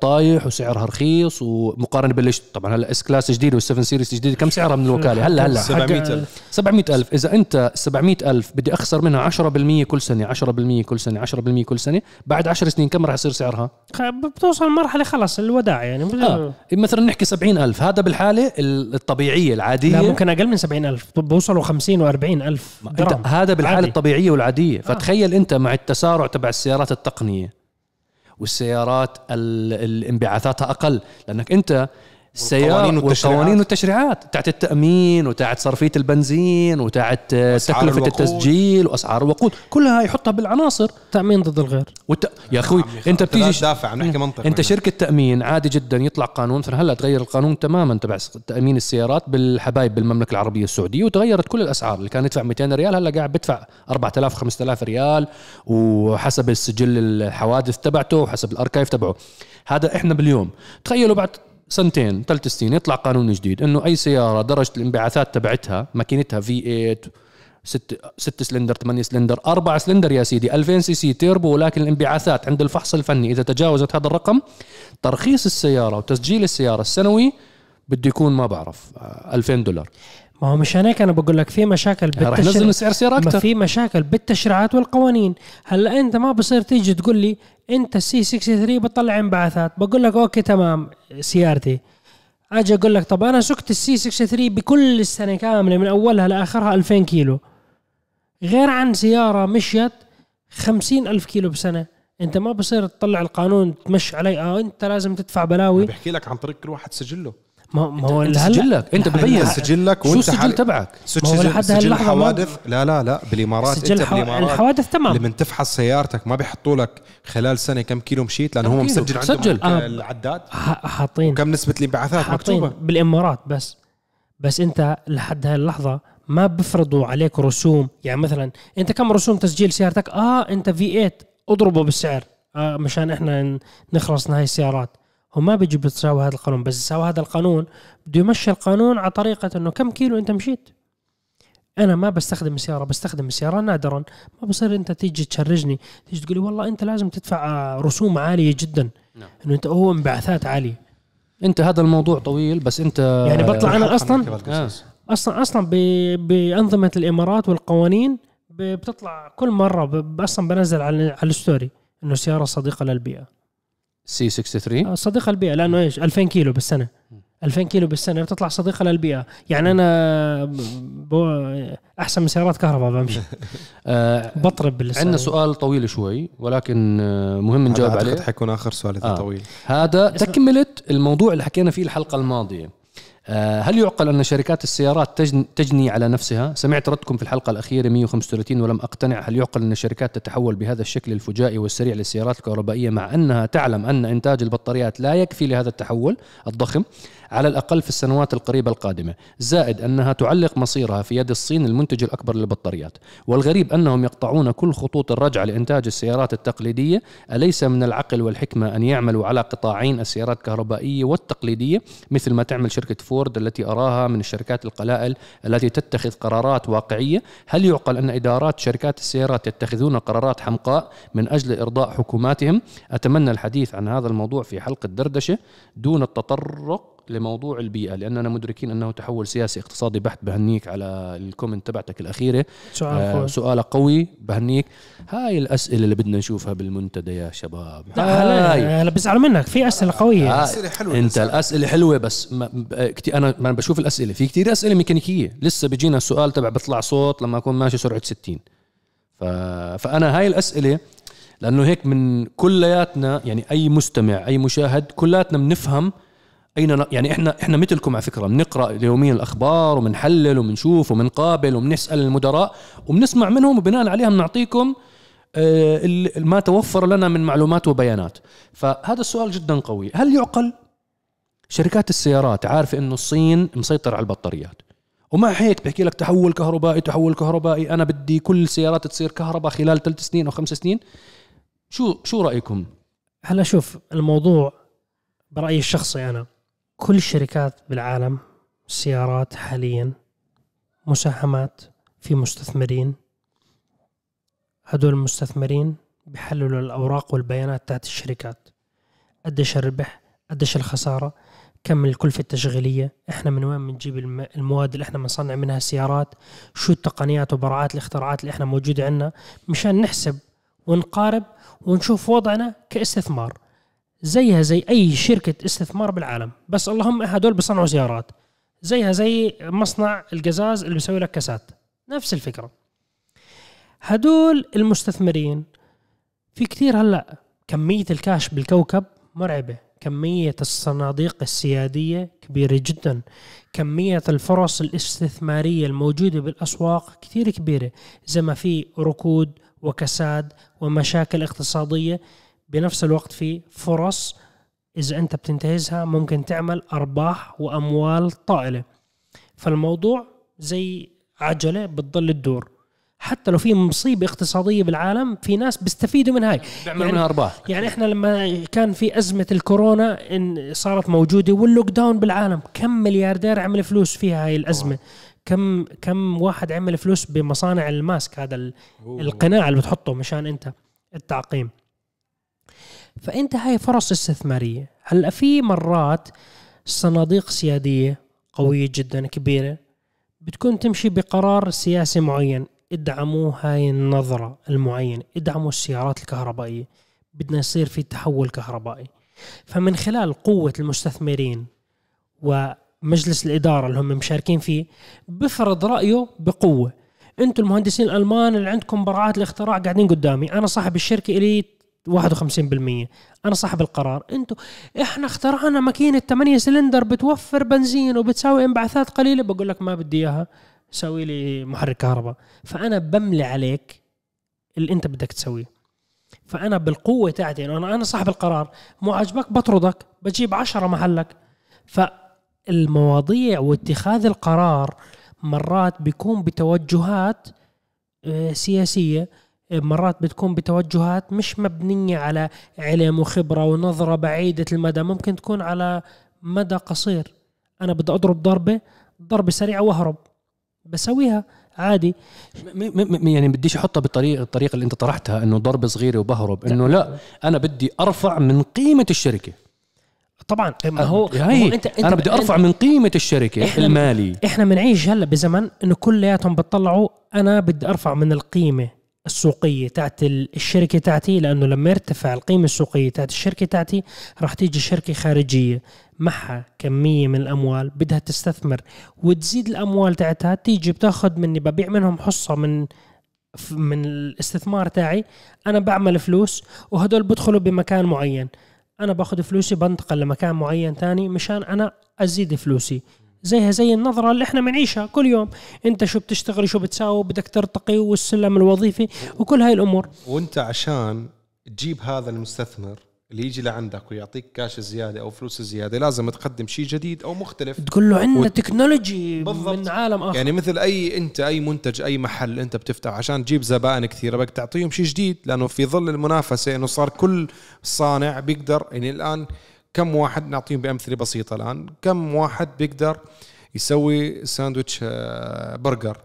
طايح وسعرها رخيص ومقارنة بالليش طبعا هلا S-Class جديد وال 7 Series جديد كم سعرها من الوكالة؟ هلا هلا. 700,000. 700000 إذا أنت 700000 بدي أخسر منها 10% كل سنة 10% كل سنة 10% كل سنة بعد 10 سنين كم راح يصير سعرها؟ بتوصل مرحلة خلص الوداع يعني. آه. مثلا نحكي 70000 هذا بالحالة الطبيعية العادية. لا ممكن أقل من 70000 بوصلوا 50 و40 ألف أنت درهم. هذا بالحالة عادي. الطبيعية والعادية. فتخيل أنت مع التسارع تبع السيارات التقنية. والسيارات ال- ال- انبعاثاتها أقل. لأنك أنت السيارة والقوانين والتشريعات. تاعت التأمين وتاعت صرفية البنزين وتاعت تكلفة الوقود. التسجيل وأسعار الوقود. كلها يحطها بالعناصر. تأمين ضد الغير. وت... يا أخوي عمي، أنت بتيجي تدافع عم نحكي منطق أنت هنا. شركة تأمين عادي جدا يطلع قانون مثلا هلا تغير القانون تماما تبع تأمين السيارات بالحبايب بالمملكة العربية السعودية وتغيرت كل الأسعار. اللي كان يدفع 200 ريال هلا قاعد بدفع 4000 5000 ريال وحسب السجل الحوادث تبعته وحسب ال archive تبعه. هذا إحنا باليوم. تخيلوا بعد سنتين ثلاث سنين يطلع قانون جديد إنه أي سيارة درجة الانبعاثات تبعتها ماكينتها في 8 ست ست سلندر 8 سلندر أربعة سلندر يا سيدي 2000 CC turbo ولكن الانبعاثات عند الفحص الفني إذا تجاوزت هذا الرقم ترخيص السيارة وتسجيل السيارة السنوي بده يكون ما بعرف آه، 2000 دولار. ما هو مشان هيك أنا بقول لك في مشاكل ينزل من سعر السيارة ما أكثر في مشاكل بالتشريعات والقوانين. هلأ أنت ما بصير تيجي تقول لي أنت ال C63 بتطلع انبعاثات. بقول لك okay تمام سيارتي. أجي أقول لك طب أنا سقت ال C63 بكل السنة كاملة من أولها لآخرها 2000 كيلو. غير عن سيارة مشيت 50 ألف كيلو بسنة. أنت ما بصير تطلع القانون تمشي علي. آه أنت لازم تدفع بلاوي. بحكي لك عن طريق كل واحد سجله. ما ما هو أنت هلا- سجلك. أنت ببين انت سجلك شو وانت السجل حال- تبعك؟ سجل ما هو لحد سجل الحوادث لا لا لا بالإمارات سجل أنت بالإمارات. الحوادث تمام. لما تفحص سيارتك ما بيحطوا لك خلال سنة كم كيلو مشيت لأنه كم هو؟ مسجل عندهم سجل. آه. العداد. حاطين. وكم نسبة الانبعاثات؟ حاطين مكتوبه بالإمارات بس. بس أنت لحد هاي اللحظه ما بفرضوا عليك رسوم. يعني مثلا أنت كم رسوم تسجيل سيارتك؟ آه أنت في 8 أضربه بالسعر. آه مشان إحنا نخلص من هاي السيارات. هو ما بيجي بتساوي هذا القانون بس يساوي هذا القانون بده يمشي القانون على طريقة إنه كم كيلو أنت مشيت. أنا ما بستخدم السياره بستخدم السياره نادرا. ما بصير أنت تيجي تشرجني تيجي تقول لي والله أنت لازم تدفع آه، رسوم عالية جدا. نعم. إنه أنت هو انبعاثات عالية. أنت هذا الموضوع طويل بس أنت يعني بطلع أنا أصلا؟ آه. أصلا أصلا ب- بأنظمة الإمارات والقوانين بتطلع كل مرة ب- أصلا بنزل على على ال story إنه سيارة صديقة للبيئة. C63 آه، صديقه للبيئه لأنه إيش؟ 2000 كيلو بالسنة. 2000 كيلو بالسنة بتطلع صديقه للبيئة. يعني أنا ب- ب- أحسن من سيارات كهرباء بمشي. آه بطرب باللسان عندنا سؤال طويل شوي ولكن آه، مهم نجاوب عليه. حيكون آخر سؤال إذا آه. طويل. هذا تكملة الموضوع اللي حكينا فيه الحلقة الماضية. آه، هل يعقل أن شركات السيارات تجن- تجني على نفسها؟ سمعت ردكم في الحلقة الأخيرة 135 ولم أقتنع هل يعقل أن الشركات تتحول بهذا الشكل الفجائي والسريع للسيارات الكهربائية مع أنها تعلم أن إنتاج البطاريات لا يكفي لهذا التحول الضخم على الأقل في السنوات القريبة القادمة. زائد أنها تعلق مصيرها في يد الصين المنتج الأكبر للبطاريات. والغريب أنهم يقطعون كل خطوط الرجعة لإنتاج السيارات التقليدية. أليس من العقل والحكمة أن يعملوا على قطاعين السيارات الكهربائية والتقليدية مثل ما تعمل شركة فورد التي أراها من الشركات القلائل التي تتخذ قرارات واقعية؟ هل يعقل أن إدارات شركات السيارات يتخذون قرارات حمقاء من أجل إرضاء حكوماتهم؟ أتمنى الحديث عن هذا الموضوع في حلقة دردشة دون التطرق. لموضوع البيئة لأننا مدركين أنه تحول سياسي اقتصادي بحت بهنيك على الكومنت تبعتك الأخيرة. سؤال آه. سؤالك قوي بهنيك. هاي الأسئلة اللي بدنا نشوفها بالمنتدى يا شباب. لا هاي. هلا هلا بزعل منك. في أسئلة قوية. آه، أسئلة حلوة أنت الأسئلة. الأسئلة حلوة بس ما كتير أنا ما بشوف الأسئلة. في كتير أسئلة ميكانيكية. لسه بيجينا السؤال تبع بيطلع صوت لما أكون ماشي سرعة 60 ف... فأنا هاي الأسئلة لأنه هيك من كلياتنا يعني أي مستمع أي مشاهد كلاتنا بنفهم أين يعني إحنا إحنا مثلكم على فكرة بنقرأ يوميا الأخبار وبنحلل وبنشوف وبنقابل وبنسأل المدراء وبنسمع منهم وبناء عليها بنعطيكم آه، ما توفر لنا من معلومات وبيانات. فهذا السؤال جدا قوي. هل يعقل؟ شركات السيارات عارفة إنه الصين مسيطر على البطاريات. ومع هيك بحكي لك تحول كهربائي تحول كهربائي أنا بدي كل السيارات تصير كهرباء خلال ثلاث سنين أو خمس سنين. شو شو رأيكم؟ هلا شوف الموضوع برأيي الشخصي أنا. كل الشركات بالعالم السيارات حاليا مساهمات في مستثمرين. هدول المستثمرين بيحللوا الأوراق والبيانات تاعت الشركات. قديش الربح؟ قديش الخسارة؟ كم الكلفة التشغيلية؟ إحنا من وين بنجيب الم- المواد اللي إحنا بنصنع منها؟ السيارات؟ شو التقنيات وبراعات الاختراعات اللي إحنا موجودة عندنا؟ مشان نحسب ونقارب ونشوف وضعنا كاستثمار. زيها زي أي شركة استثمار بالعالم. بس اللهم هدول بيصنعوا سيارات زيها زي مصنع القزاز اللي بيسوي لك كاسات. نفس الفكرة. هدول المستثمرين في كتير هلأ كمية الكاش بالكوكب مرعبة. كمية الصناديق السيادية كبيرة جدا. كمية الفرص الاستثمارية الموجودة بالأسواق كثير كبيرة. زي ما في ركود وكساد ومشاكل اقتصادية بنفس الوقت في فرص إذا أنت بتنتهزها ممكن تعمل أرباح وأموال طائلة. فالموضوع زي عجلة بتضل تدور. حتى لو في مصيبة اقتصادية بالعالم في ناس بيستفيدوا من هاي. بيعملوا يعني- منها أرباح. يعني إحنا لما كان في أزمة الكورونا إن صارت موجودة واللوك داون بالعالم كم ملياردير عمل فلوس فيها هاي الأزمة؟ كم كم واحد عمل فلوس بمصانع الماسك هذا ال- القناع اللي بتحطه مشان أنت التعقيم. فإنت هاي فرص استثمارية. هلأ في مرات صناديق سيادية قوية جدا كبيرة بتكون تمشي بقرار سياسي معين. ادعموا هاي النظرة المعينة. ادعموا السيارات الكهربائية. بدنا يصير في تحول كهربائي. فمن خلال قوة المستثمرين ومجلس الإدارة اللي هم مشاركين فيه بفرض رأيه بقوة. أنتم المهندسين الألمان اللي عندكم براعات الاختراع قاعدين قدامي. أنا صاحب الشركة إلي 51% أنا صاحب القرار. أنتم إحنا اخترعنا ماكينة 8 سلندر بتوفر بنزين وبتساوي انبعاثات قليلة. بقول لك ما بدي إياها سوي لي محرك كهرباء. فأنا بملي عليك اللي أنت بدك تسويه. فأنا بالقوة تاعتي أنا أنا صاحب القرار. مو عاجبك بطردك بجيب عشرة محلك. فالمواضيع واتخاذ القرار مرات بيكون بتوجهات آه، سياسية. مرات بتكون بتوجهات مش مبنية على علم وخبرة ونظرة بعيدة المدى ممكن تكون على مدى قصير. أنا بدي أضرب ضربة ضربة سريعة وأهرب. بسويها عادي. م- م- يعني بديش أحطها بالطريقة الطريقة اللي أنت طرحتها إنه ضرب صغيرة وبهرب إنه لا أنا بدي أرفع من قيمة الشركة. طبعا. ما هو, هو انت, أنت أنا بدي أرفع من قيمة الشركة إحنا- المالي إحنا بنعيش هلا بزمن إنه كلياتهم بتطلعوا أنا بدي أرفع من القيمة. السوقية تاعت ال- الشركة تاعتي لأنه لما يرتفع القيمة السوقية تاعت الشركة تاعتي راح تيجي شركة خارجية معها كمية من الأموال بدها تستثمر وتزيد الأموال تاعتها تيجي بتاخذ مني ببيع منهم حصة من من الاستثمار تاعي أنا بعمل فلوس وهدول بدخلوا بمكان معين. أنا باخذ فلوسي بنتقل لمكان معين تاني مشان أنا أزيد فلوسي. زيها زي النظرة اللي إحنا بنعيشها كل يوم. انت شو بتشتغل شو بتساوي؟ بدك ترتقي والسلم الوظيفي وكل هاي الأمور. وانت عشان تجيب هذا المستثمر اللي يجي لعندك ويعطيك كاش زيادة أو فلوس زيادة لازم تقدم شيء جديد أو مختلف. تقول له عندنا وت- تكنولوجي بالضبط. من عالم آخر. يعني مثل أي أنت أي منتج أي محل أنت بتفتح عشان تجيب زبائن كثيرة بدك تعطيهم شيء جديد لأنه في ظل المنافسة إنه صار كل صانع بيقدر. يعني الآن كم واحد نعطيهم بأمثلة بسيطة الآن؟ كم واحد بيقدر يسوي ساندويتش آه، برجر؟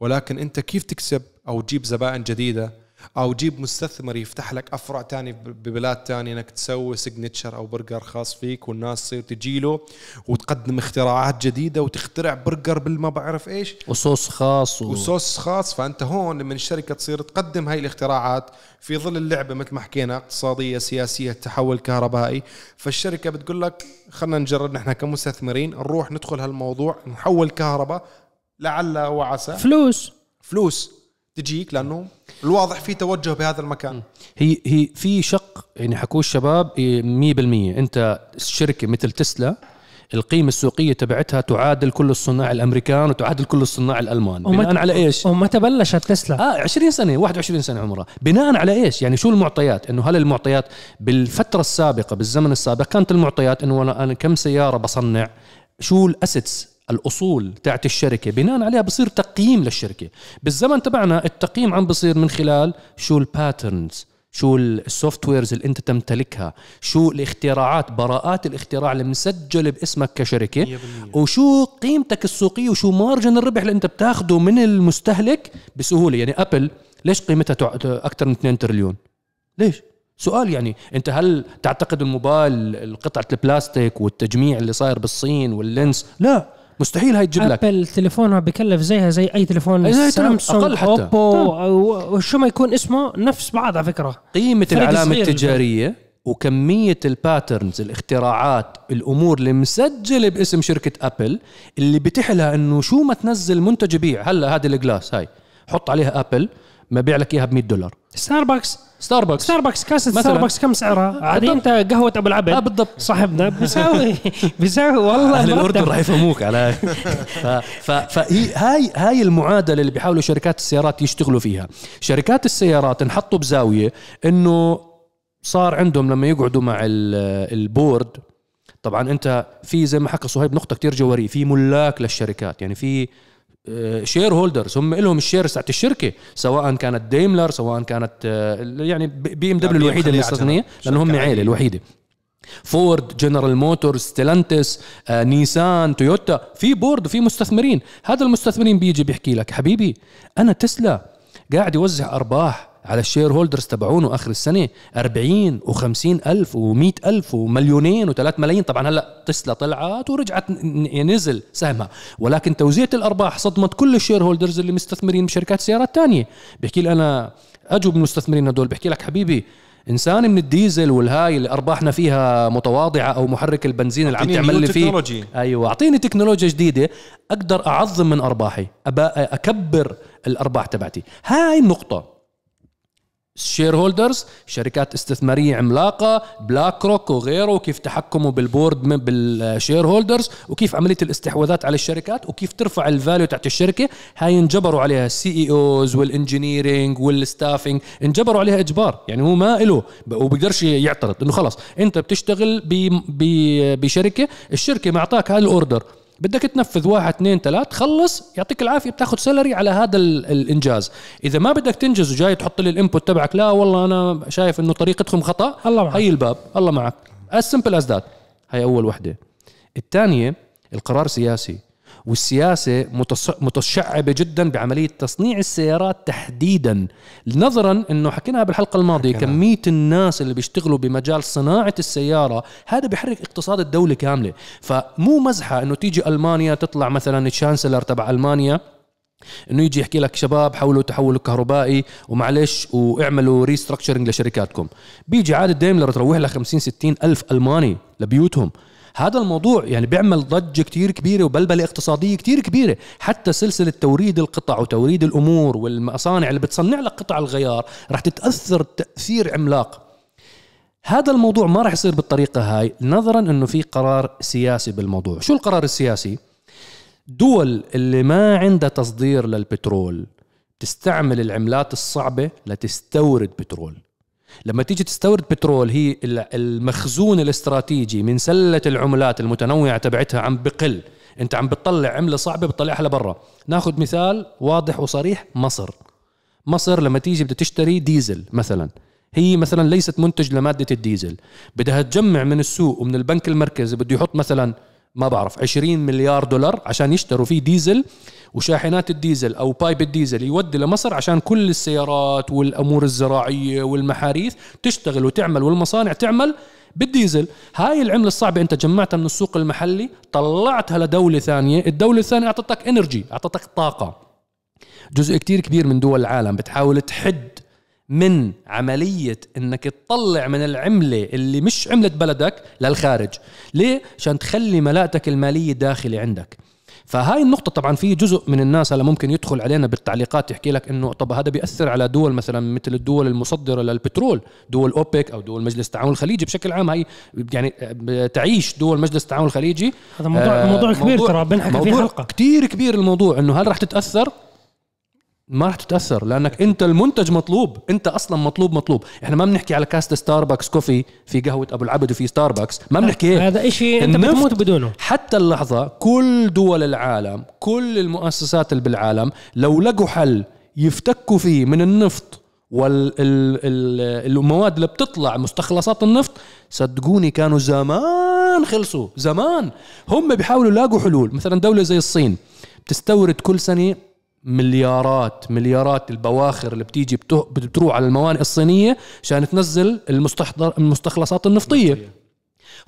ولكن أنت كيف تكسب أو تجيب زبائن جديدة أو تجيب مستثمر يفتح لك أفرع تاني ببلاد تانية إنك تسوي signature أو برجر خاص فيك والناس تصير تجي له وتقدم اختراعات جديدة وتخترع برجر بالما بعرف إيش. وصوص خاص و... وصوص خاص. فأنت هون لما الشركة تصير تقدم هاي الاختراعات في ظل اللعبة مثل ما حكينا اقتصادية سياسية تحول كهربائي. فالشركة بتقول لك خلينا نجرب نحن كمستثمرين نروح ندخل هالموضوع نحول كهرباء لعل وعسى. فلوس. فلوس. تجيك لأنه الواضح في توجه بهذا المكان. هي هي في شق يعني حكوا الشباب إيه، 100% أنت شركة مثل تسلا القيمة السوقية تبعتها تعادل كل الصناع الأمريكان وتعادل كل الصناع الألمان. وما- بناء على إيش؟ ومتى بلشت تسلا؟ آه 20 سنة 21 سنة عمرها. بناء على إيش؟ يعني شو المعطيات؟ إنه هل المعطيات بالفترة السابقة بالزمن السابق كانت المعطيات إنه أنا أنا كم سيارة بصنع؟ شو ال assets؟ الأصول تاعت الشركة. بناء عليها بصير تقييم للشركة. بالزمن تبعنا التقييم عم بصير من خلال شو ال patents شو ال softwares اللي أنت تمتلكها شو الاختراعات براءات الاختراع اللي مسجلة باسمك كشركة وشو قيمتك السوقية وشو margin الربح اللي أنت بتاخده من المستهلك بسهولة. يعني ابل ليش قيمتها أكثر من 2 تريليون؟ ليش؟ سؤال يعني أنت هل تعتقد الموبايل قطعه البلاستيك والتجميع اللي صاير بالصين وال lens؟ لا. مستحيل هاي تجيب لك. ابل تليفونها بكلف زيها زي أي تليفون زي سامسونج أقل حتى. اوبو أو شو ما يكون اسمه نفس بعض على فكرة. قيمة العلامة التجارية وكمية ال patents الاختراعات الأمور اللي مسجلة باسم شركة ابل اللي بتيح لها إنه شو ما تنزل منتج يبيع هلأ هذه ال glass هاي حط عليها ابل ما بيع لك إياها ب 100 دولار. ستاربكس ستاربكس ستاربكس كاسة. ستاربكس كم سعرها؟ عادي انت قهوة أبو العبد. آه بالضبط. صاحبنا. بيساوي بيساوي والله أهل الأردن. راح يفهموك على فهي هاي هاي المعادلة اللي بيحاولوا شركات السيارات يشتغلوا فيها. شركات السيارات انحطوا بزاوية إنه صار عندهم لما يقعدوا مع ال- ال board طبعا أنت في زي ما حكى صهيب نقطة كتير جوهريه في ملاك للشركات. يعني في shareholders هم لهم ال shares تاعت الشركة سواء كانت ديملر سواء كانت آه، يعني بي ام دبليو الوحيدة اللي مستثنية. لأنه هم عائلية. الوحيدة فورد جنرال موتورز ستيلانتس آه، نيسان تويوتا في board وفي مستثمرين هذا المستثمرين بيجي بيحكي لك حبيبي أنا تسلا قاعد يوزع أرباح على ال shareholders تبعونه آخر السنة 40 و50 ألف و100 ألف ومليونين و3 ملايين. طبعا هلأ تسلا طلعت ورجعت نزل سهمها. ولكن توزيع الأرباح صدمت كل ال shareholders اللي مستثمرين بشركات سيارات تانية. بيحكي لي أنا اجوا بالمستثمرين هدول. بيحكي لك حبيبي انسى من الديزل والهاي اللي أرباحنا فيها متواضعة أو محرك البنزين اللي عم تعمل لي فيه. أيوه أعطيني تكنولوجيا جديدة أقدر أعظم من أرباحي أبا أكبر الأرباح تبعتي. هاي النقطة. ال shareholders شركات استثمارية عملاقة بلاك روك وغيره وكيف تحكموا بال board من بال shareholders وكيف عملية الاستحواذات على الشركات وكيف ترفع ال value تاعت الشركة. هاي انجبروا عليها ال CEOs وال engineering وال staffing انجبروا عليها إجبار يعني هو ما له وبيقدرش يعترض إنه خلص أنت بتشتغل بشركة الشركة معطاك هذا ال order بدك تنفذ واحد اثنين ثلاث خلص يعطيك العافية بتاخذ salary على هذا ال- الإنجاز. إذا ما بدك تنجز وجاي تحط لي ال input تبعك لا والله أنا شايف إنه طريقتكم خطأ الله معك. هي الباب الله معك. As simple as that. هي أول وحدة. الثانية القرار سياسي. والسياسة متشعبة جدا بعملية تصنيع السيارات تحديدا. نظرا إنه حكيناها بالحلقة الماضية حكيناها. كمية الناس اللي بيشتغلوا بمجال صناعة السيارة هذا بيحرك اقتصاد الدولة كاملة. فمو مزحة إنه تيجي ألمانيا تطلع مثلا ال chancellor تبع ألمانيا إنه يجي يحكي لك شباب حولوا تحول كهربائي ومعلش واعملوا restructuring لشركاتكم. بيجي عادة ديملر تروح لها 50 60 ألف ألماني لبيوتهم. هذا الموضوع يعني بيعمل ضجة كتير كبيرة وبلبلة اقتصادية كتير كبيرة. حتى سلسلة توريد القطع وتوريد الأمور والمصانع اللي بتصنع لك قطع الغيار رح تتأثر تأثير عملاق. هذا الموضوع ما راح يصير بالطريقة هاي نظرا إنه في قرار سياسي بالموضوع. شو القرار السياسي؟ دول اللي ما عندها تصدير للبترول تستعمل العملات الصعبة لتستورد بترول. لما تيجي تستورد بترول هي ال- المخزون الاستراتيجي من سلة العملات المتنوعة تبعتها عم بقل. انت عم بتطلع عملة صعبة بتطلعها لبرا. ناخذ مثال واضح وصريح مصر. مصر لما تيجي بدها تشتري ديزل مثلا هي مثلا ليست منتج لمادة الديزل. بدها تجمع من السوق ومن البنك المركزي بده يحط مثلا ما بعرف 20 مليار دولار عشان يشتروا فيه ديزل وشاحنات الديزل أو pipe الديزل يودي لمصر عشان كل السيارات والأمور الزراعية والمحاريث تشتغل وتعمل والمصانع تعمل بالديزل. هاي العملة الصعبة أنت جمعتها من السوق المحلي طلعتها لدولة ثانية. الدولة الثانية أعطتك energy أعطتك طاقة. جزء كتير كبير من دول العالم بتحاول تحد من عملية إنك تطلع من العملة اللي مش عملة بلدك للخارج. ليه؟ عشان تخلي ملاءتك المالية داخلي عندك. فهاي النقطة طبعا في جزء من الناس هلا ممكن يدخل علينا بالتعليقات يحكي لك إنه طب هذا بيأثر على دول مثلا مثل الدول المصدرة للبترول دول أوبك أو دول مجلس التعاون الخليجي. بشكل عام هاي يعني تعيش دول مجلس التعاون الخليجي. هذا موضوع موضوع كبير ترى بنحكي فيه حلقة. كتير كبير الموضوع إنه هل راح تتأثر؟ ما راح تتأثر لأنك أنت المنتج مطلوب أنت أصلا مطلوب مطلوب. إحنا ما بنحكي على كاسة ستاربكس كوفي في قهوة أبو العبد وفي ستاربكس ما بنحكي هيك. هذا إشي أنت بتموت بدونه. حتى اللحظة كل دول العالم كل المؤسسات اللي بالعالم لو لقوا حل يفتكوا فيه من النفط والمواد اللي بتطلع مستخلصات النفط صدقوني كانوا زمان خلصوا زمان. هم بيحاولوا يلاقوا حلول. مثلا دولة زي الصين بتستورد كل سنة مليارات مليارات البواخر اللي بتيجي بتروح على الموانئ الصينية عشان تنزل المستحضر المستخلصات النفطية.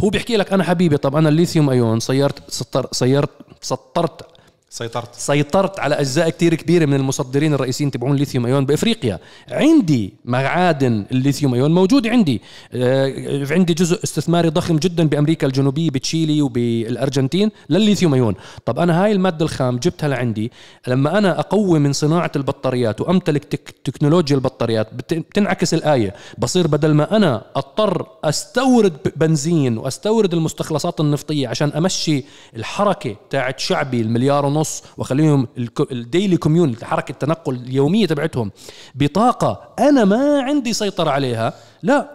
هو بيحكي لك أنا حبيبي طب أنا الليثيوم أيون صيرت سطر صيرت سطرت سيطرت. سيطرت على أجزاء كتير كبيرة من المصدرين الرئيسيين تبعون الليثيوم أيون بإفريقيا. عندي معادن الليثيوم أيون موجود عندي. آه، عندي جزء استثماري ضخم جدا بأمريكا الجنوبية بتشيلي وبالأرجنتين للليثيوم أيون. طب أنا هاي المادة الخام جبتها لعندي. لما أنا أقوي من صناعة البطاريات وأمتلك تك تكنولوجيا البطاريات بت- بتنعكس الآية. بصير بدل ما أنا أضطر أستورد بنزين وأستورد المستخلصات النفطية عشان أمشي الحركة تاعت شعبي المليار ونص واخليهم الكو- الديلي كوميون حركة التنقل اليومية تبعتهم. بطاقة أنا ما عندي سيطرة عليها. لا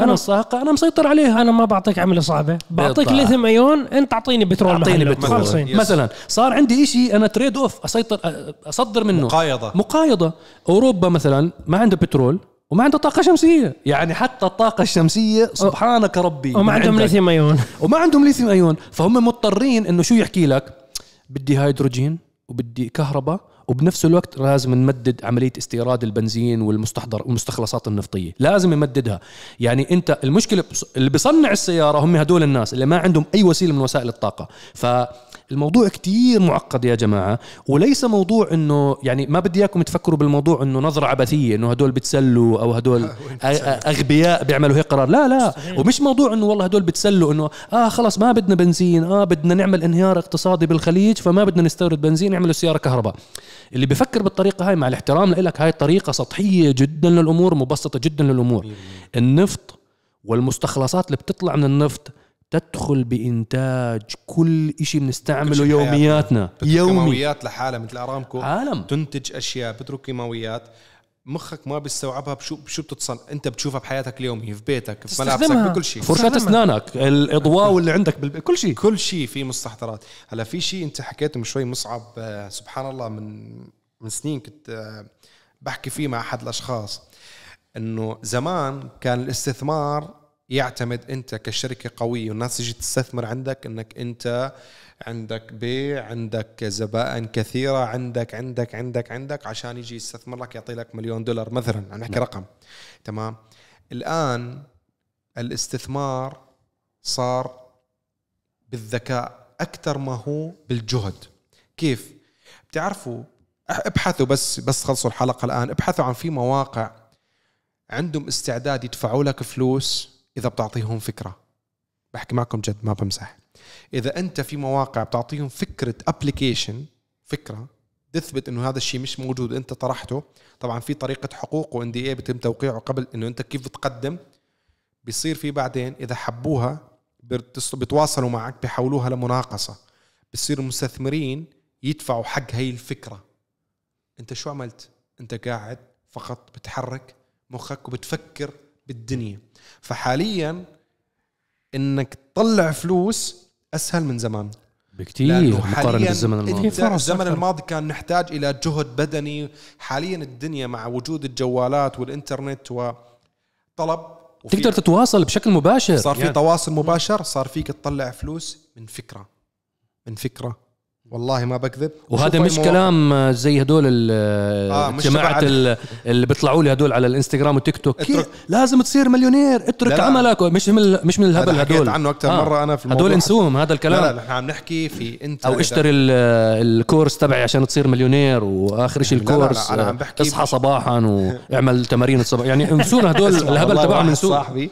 أنا السائقه أنا مسيطر عليها. أنا ما بعطيك عمله صعبه بعطيك. ليثيوم ايون أنت أعطيني بترول أعطيني. بترول. مثلا صار عندي إشي أنا تريد اوف أسيطر أصدر منه. مقايضة. مقايضة. أوروبا مثلا ما عندها بترول وما عندها طاقة شمسية. يعني حتى الطاقة الشمسية سبحانك ربي وما عندهم. ليثيوم ايون وما عندهم ليثيوم ايون فهم مضطرين إنه شو يحكي لك؟ بدي هيدروجين وبدي كهرباء وبنفس الوقت لازم نمدد عملية استيراد البنزين والمستحضر والمستخلصات النفطية. لازم نمددها. يعني انت المشكلة اللي بيصنع السيارة هم هدول الناس اللي ما عندهم أي وسيلة من وسائل الطاقة. فالموضوع كتير معقد يا جماعة. وليس موضوع إنه يعني ما بدي إياكم تفكروا بالموضوع إنه نظرة عبثية إنه هدول بتسلوا أو هدول أغبياء بيعملوا هيك قرار. لا لا. ومش موضوع إنه والله هدول بتسلوا إنه آه خلص ما بدنا بنزين آه بدنا نعمل انهيار اقتصادي بالخليج فما بدنا نستورد بنزين نعمل سيارة كهرباء. اللي بفكر بالطريقة هاي مع الاحترام لك هاي طريقة سطحية جدا للأمور مبسطة جدا للأمور. النفط والمستخلصات اللي بتطلع من النفط تدخل بإنتاج كل بنستعمله شيء بحياتنا. يومياتنا يومي. كيماويات لحالها مثل أرامكو. عالم. تنتج أشياء بترك كيماويات مخك ما بيستوعبها بشو بشو بتتصنع انت بتشوفها بحياتك اليوميه في بيتك في ملابسك تستخدمها. بكل شيء فرشاة تستخدمها. أسنانك الإضواء اللي عندك بال... كل شيء كل شيء في مستحضرات هلا في شيء انت حكيته من شوي مصعب آه، سبحان الله من من سنين كنت آه، بحكي فيه مع أحد الأشخاص إنه زمان كان الاستثمار يعتمد أنت كشركة قوية والناس تجي تستثمر عندك إنك أنت عندك بيع عندك زبائن كثيرة عندك عندك عندك عندك عشان يجي يستثمر لك يعطي لك مليون دولار مثلا. عم نحكي رقم. تمام؟ الآن الاستثمار صار بالذكاء أكثر ما هو بالجهد. كيف؟ بتعرفوا ابحثوا بس بس خلصوا الحلقة الآن. ابحثوا عن في مواقع عندهم استعداد يدفعوا لك فلوس إذا بتعطيهم فكرة. بحكي معكم جد ما بمزح. إذا أنت في مواقع بتعطيهم فكرة ابلكيشن فكرة تثبت إنه هذا الشيء مش موجود أنت طرحته. طبعا في طريقة حقوق وان دي بيتم توقيعه قبل إنه أنت كيف بتقدم. بيصير في بعدين إذا حبوها بيتواصلوا معك بيحولوها لمناقصة. بصير المستثمرين يدفعوا حق هي الفكرة. أنت شو عملت؟ أنت قاعد فقط بتحرك مخك وبتفكر بالدنيا. فحاليا إنك تطلع فلوس أسهل من زمان. بكتير مقارنة حالياً بالزمن الماضي. الزمن. الماضي كان نحتاج إلى جهد بدني. حاليا الدنيا مع وجود الجوالات والإنترنت وطلب تقدر تتواصل بشكل مباشر. صار في يعني تواصل مباشر صار فيك تطلع فلوس من فكرة من فكرة. والله ما بكذب. وهذا مش المواقع. كلام زي هدول ال- آه، تبع- ال- اللي بيطلعوا لي هدول على الإنستغرام والتيك توك. اترك-؟ لازم تصير مليونير. اترك لا، لا. عملك. مش من مش من الهبل هدول. عنه أكتر مرة أنا في الموضوع. هدول انسوهم هذا لا الكلام لا نحن عم نحكي في انت أو اشتري ال- الكورس تبعي عشان تصير مليونير واخر شيء لا، لا، لا، الكورس. أنا عم بحكي اصحى صباحا واعمل تمارين الصباح. يعني انسونا هدول الهبل تبعهم انسوه صاحبي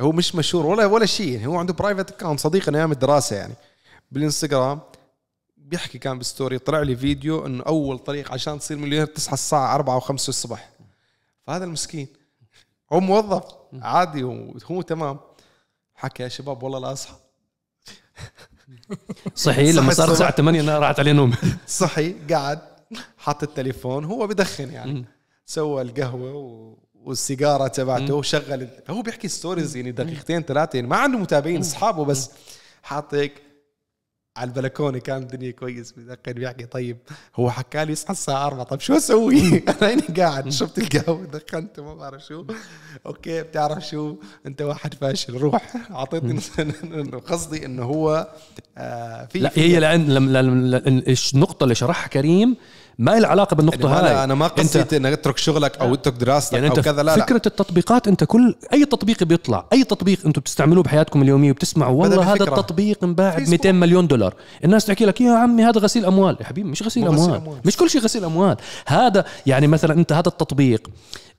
هو مش مشهور ولا ولا شيء. هو عنده private account صديقنا أيام الدراسة يعني. بالإنستغرام بيحكي كان بال story طلع لي فيديو إنه أول طريق عشان تصير مليونير تصحى الساعة 4 و5 الصبح. فهذا المسكين. هو موظف عادي وهو تمام. حكى يا شباب والله لا أصحى. صحيح لما صحي صارت الصبح. الساعة 8 أنا راحت عليه نوم صحي قعد حط التليفون هو بدخن يعني. سوى القهوة و... والسيجارة تبعته وشغل. هو بيحكي stories يعني دقيقتين ثلاثة يعني ما عنده متابعين أصحابه بس. حاط هيك على البلكونة كان الدنيا كويس بدخن بيحكي طيب هو حكى لي اصحى الساعة 4 طيب شو أسوي؟ أنا هيني قاعد. شربت القهوة؟ دخنته ما بعرف شو. okay بتعرف شو؟ أنت واحد فاشل روح. أعطيتني قصدي إنه هو آه في لا هي لأن النقطة اللي شرحها كريم ما لها علاقة بالنقطة يعني هاي. أنا, أنا ما قصدت انك اترك شغلك أو اترك دراستك يعني أو أنت كذا لا لا. فكرة التطبيقات أنت كل أي تطبيق بيطلع أي تطبيق أنتم بتستعملوه بحياتكم اليومية وبتسمعوا والله هذا. التطبيق انباع ب فيسبوك. 200 مليون دولار. الناس تحكي لك يا عمي هذا غسيل أموال. يا حبيبي مش غسيل مو غسيل أموال. أموال. مش كل شيء غسيل أموال. هذا يعني مثلا أنت هذا التطبيق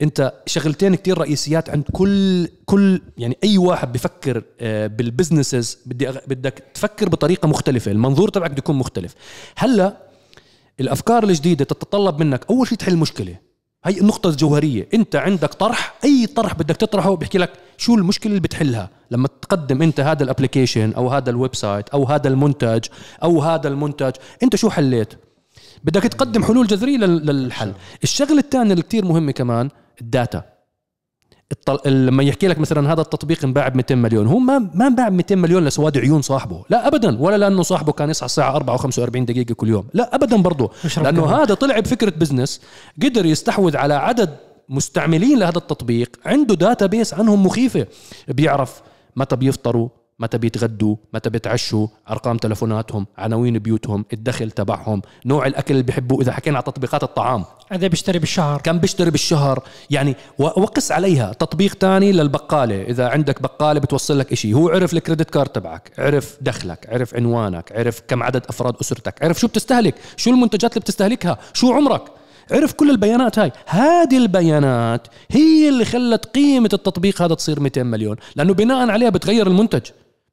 أنت شغلتين كتير رئيسيات عند كل كل يعني أي واحد بفكر آه، بال businesses بدي بدك تفكر بطريقة مختلفة المنظور تبعك بده يكون مختلف. هلأ الأفكار الجديدة تتطلب منك أول شيء تحل مشكلة. هي النقطة الجوهرية، أنت عندك طرح، أي طرح بدك تطرحه بيحكي لك شو المشكلة اللي بتحلها، لما تقدم أنت هذا ال application أو هذا ال website أو هذا المنتج أو هذا المنتج، أنت شو حليت؟ بدك تقدم حلول جذرية لل- للحل، الشغلة الثانية اللي كتير مهمة كمان ال data. لما يحكي لك مثلا هذا التطبيق انباع ب 200 مليون هو ما ما انباع ب 200 مليون لسواد عيون صاحبه لا ابدا ولا لأنه صاحبه كان يصحى الساعة 4 و45 دقيقة كل يوم لا ابدا برضه لأنه. هذا طلع بفكرة business قدر يستحوذ على عدد مستعملين لهذا التطبيق عنده database عنهم مخيفة بيعرف متى بيفطروا متى بيتغدوا متى بيتعشوا أرقام تلفوناتهم عناوين بيوتهم الدخل تبعهم نوع الأكل اللي بيحبوه إذا حكينا على تطبيقات الطعام. هذا بيشتري بالشهر. كم بيشتري بالشهر؟ يعني وقس عليها. تطبيق تاني للبقالة. إذا عندك بقالة بتوصل لك إشي. هو عرف ال credit card تبعك عرف دخلك عرف عنوانك عرف كم عدد أفراد أسرتك عرف شو بتستهلك شو المنتجات اللي بتستهلكها شو عمرك. عرف كل البيانات هاي. هذه البيانات هي اللي خلت قيمة التطبيق هذا تصير 200 مليون. لأنه بناء عليها بتغير المنتج.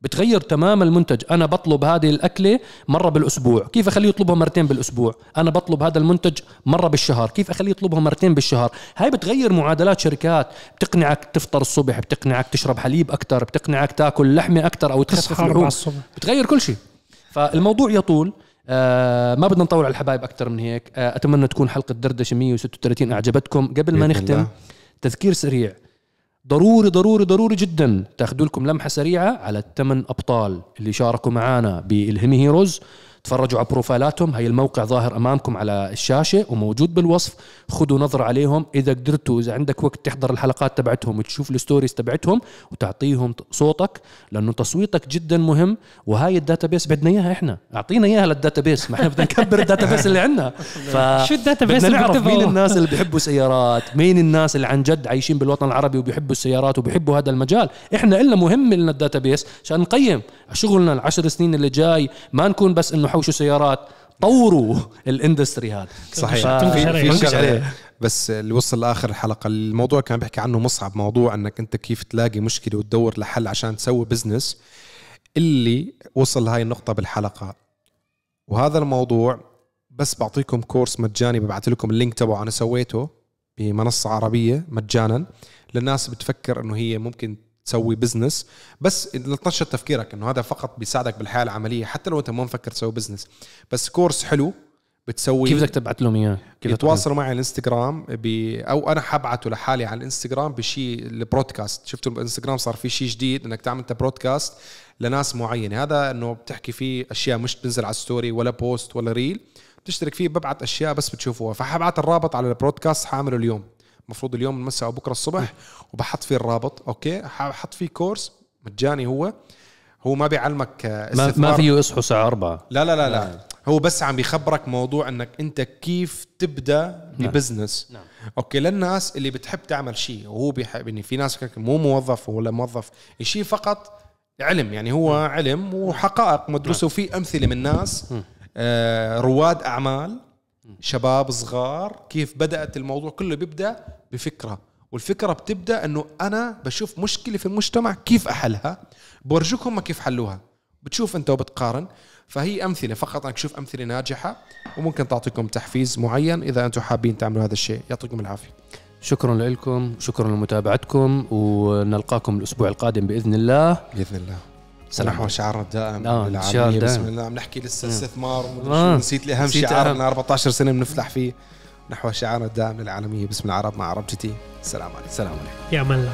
بتغير تمام المنتج. أنا بطلب هذه الأكلة مرة بالأسبوع. كيف أخليه يطلبها مرتين بالأسبوع؟ أنا بطلب هذا المنتج مرة بالشهر. كيف أخليه يطلبها مرتين بالشهر؟ هاي بتغير معادلات شركات. بتقنعك تفطر الصبح بتقنعك تشرب حليب أكثر بتقنعك تاكل لحمة أكثر أو تخفف تصحى 4 اللحوم الصبح. بتغير كل شيء. فالموضوع يطول. آه ما بدنا نطول على الحبايب أكثر من هيك. آه أتمنى تكون حلقة دردشة 136 أعجبتكم. قبل ما نختم الله. تذكير سريع. ضروري ضروري ضروري جدا تاخذوا لكم لمحة سريعة على الثمان أبطال اللي شاركوا معنا بالهيمي هيروز تفرجوا على بروفايلاتهم. هي الموقع ظاهر أمامكم على الشاشة وموجود بالوصف. خذوا نظرة عليهم. إذا قدرتوا إذا عندك وقت تحضر الحلقات تبعتهم وتشوف الستوريز تبعتهم وتعطيهم صوتك لأنه تصويتك جدا مهم. وهاي ال database بدنا إياها إحنا. أعطينا إياها لل database. ما إحنا بدنا نكبر ال database اللي عندنا. ف شو ال database بدنا نعرف؟ مين الناس اللي بيحبوا سيارات مين الناس اللي عن جد عايشين بالوطن العربي وبيحبوا السيارات وبيحبوا هذا المجال. إحنا إلنا مهم لنا ال database. عشان نقيم شغلنا العشر سنين اللي جاي. ما نكون بس إنه حوشوا سيارات طوروا ال industry هذا. صحيح. ف- عليه. بس اللي وصل لآخر الحلقة الموضوع كان بيحكي عنه مصعب موضوع إنك أنت كيف تلاقي مشكلة وتدور لحل عشان تسوي business اللي وصل لهاي النقطة بالحلقة. وهذا الموضوع بس بعطيكم course مجاني ببعث لكم ال link تبعه أنا سويته بمنصة عربية مجانا. للناس بتفكر إنه هي ممكن تسوي business بس لتنشط تفكيرك إنه هذا فقط بيساعدك بالحياة العملية حتى لو أنت ما مفكر تسوي business بس course حلو بتسوي كيف بدك تبعت لهم إياه؟ كيف يتواصلوا معي على الانستغرام ب... أو أنا حبعته لحالي على الانستغرام بشيء ال broadcast. شفتوا بالانستغرام صار في شيء جديد إنك تعمل أنت broadcast لناس معينة. هذا إنه بتحكي فيه أشياء مش بتنزل على story ولا post ولا reel بتشترك فيه ببعت أشياء بس بتشوفوها. فحبعت الرابط على ال broadcast حاعمله اليوم. المفروض اليوم المساء أو بكرة الصبح وبحط فيه الرابط okay؟ ححط فيه course مجاني هو. هو ما بيعلمك آه، ما, ما استثمار. فيه يصحوا الساعة 4 لا لا لا لا. هو بس عم بيخبرك موضوع إنك أنت كيف تبدأ ب business. نعم. okay؟ للناس اللي بتحب تعمل شيء وهو بيحب يعني في ناس مو موظف ولا موظف شيء فقط علم. يعني هو علم وحقائق. مدروسه وفي أمثلة من ناس آه رواد أعمال شباب صغار كيف بدأت الموضوع كله بيبدأ بفكرة. والفكرة بتبدأ إنه أنا بشوف مشكلة في المجتمع كيف أحلها؟ بورجوك هم كيف حلوها. بتشوف أنت وبتقارن. فهي أمثلة فقط انك تشوف أمثلة ناجحة وممكن تعطيكم تحفيز معين إذا أنتم حابين تعملوا هذا الشيء. يعطيكم العافية. شكرا لكم شكرا لمتابعتكم ونلقاكم الأسبوع القادم بإذن الله. بإذن الله. سلام نحو شعارنا الدائم آه،. شعار. بسم الله عم نحكي لسه استثمار ومدري آه، شو. نسيت لي أهم نسيت شعار. لنا 14 سنة بنفلح فيه نحو شعارنا الدائم للعالميه باسم العرب مع عرب جتي السلام عليكم سلام عليكم يا الله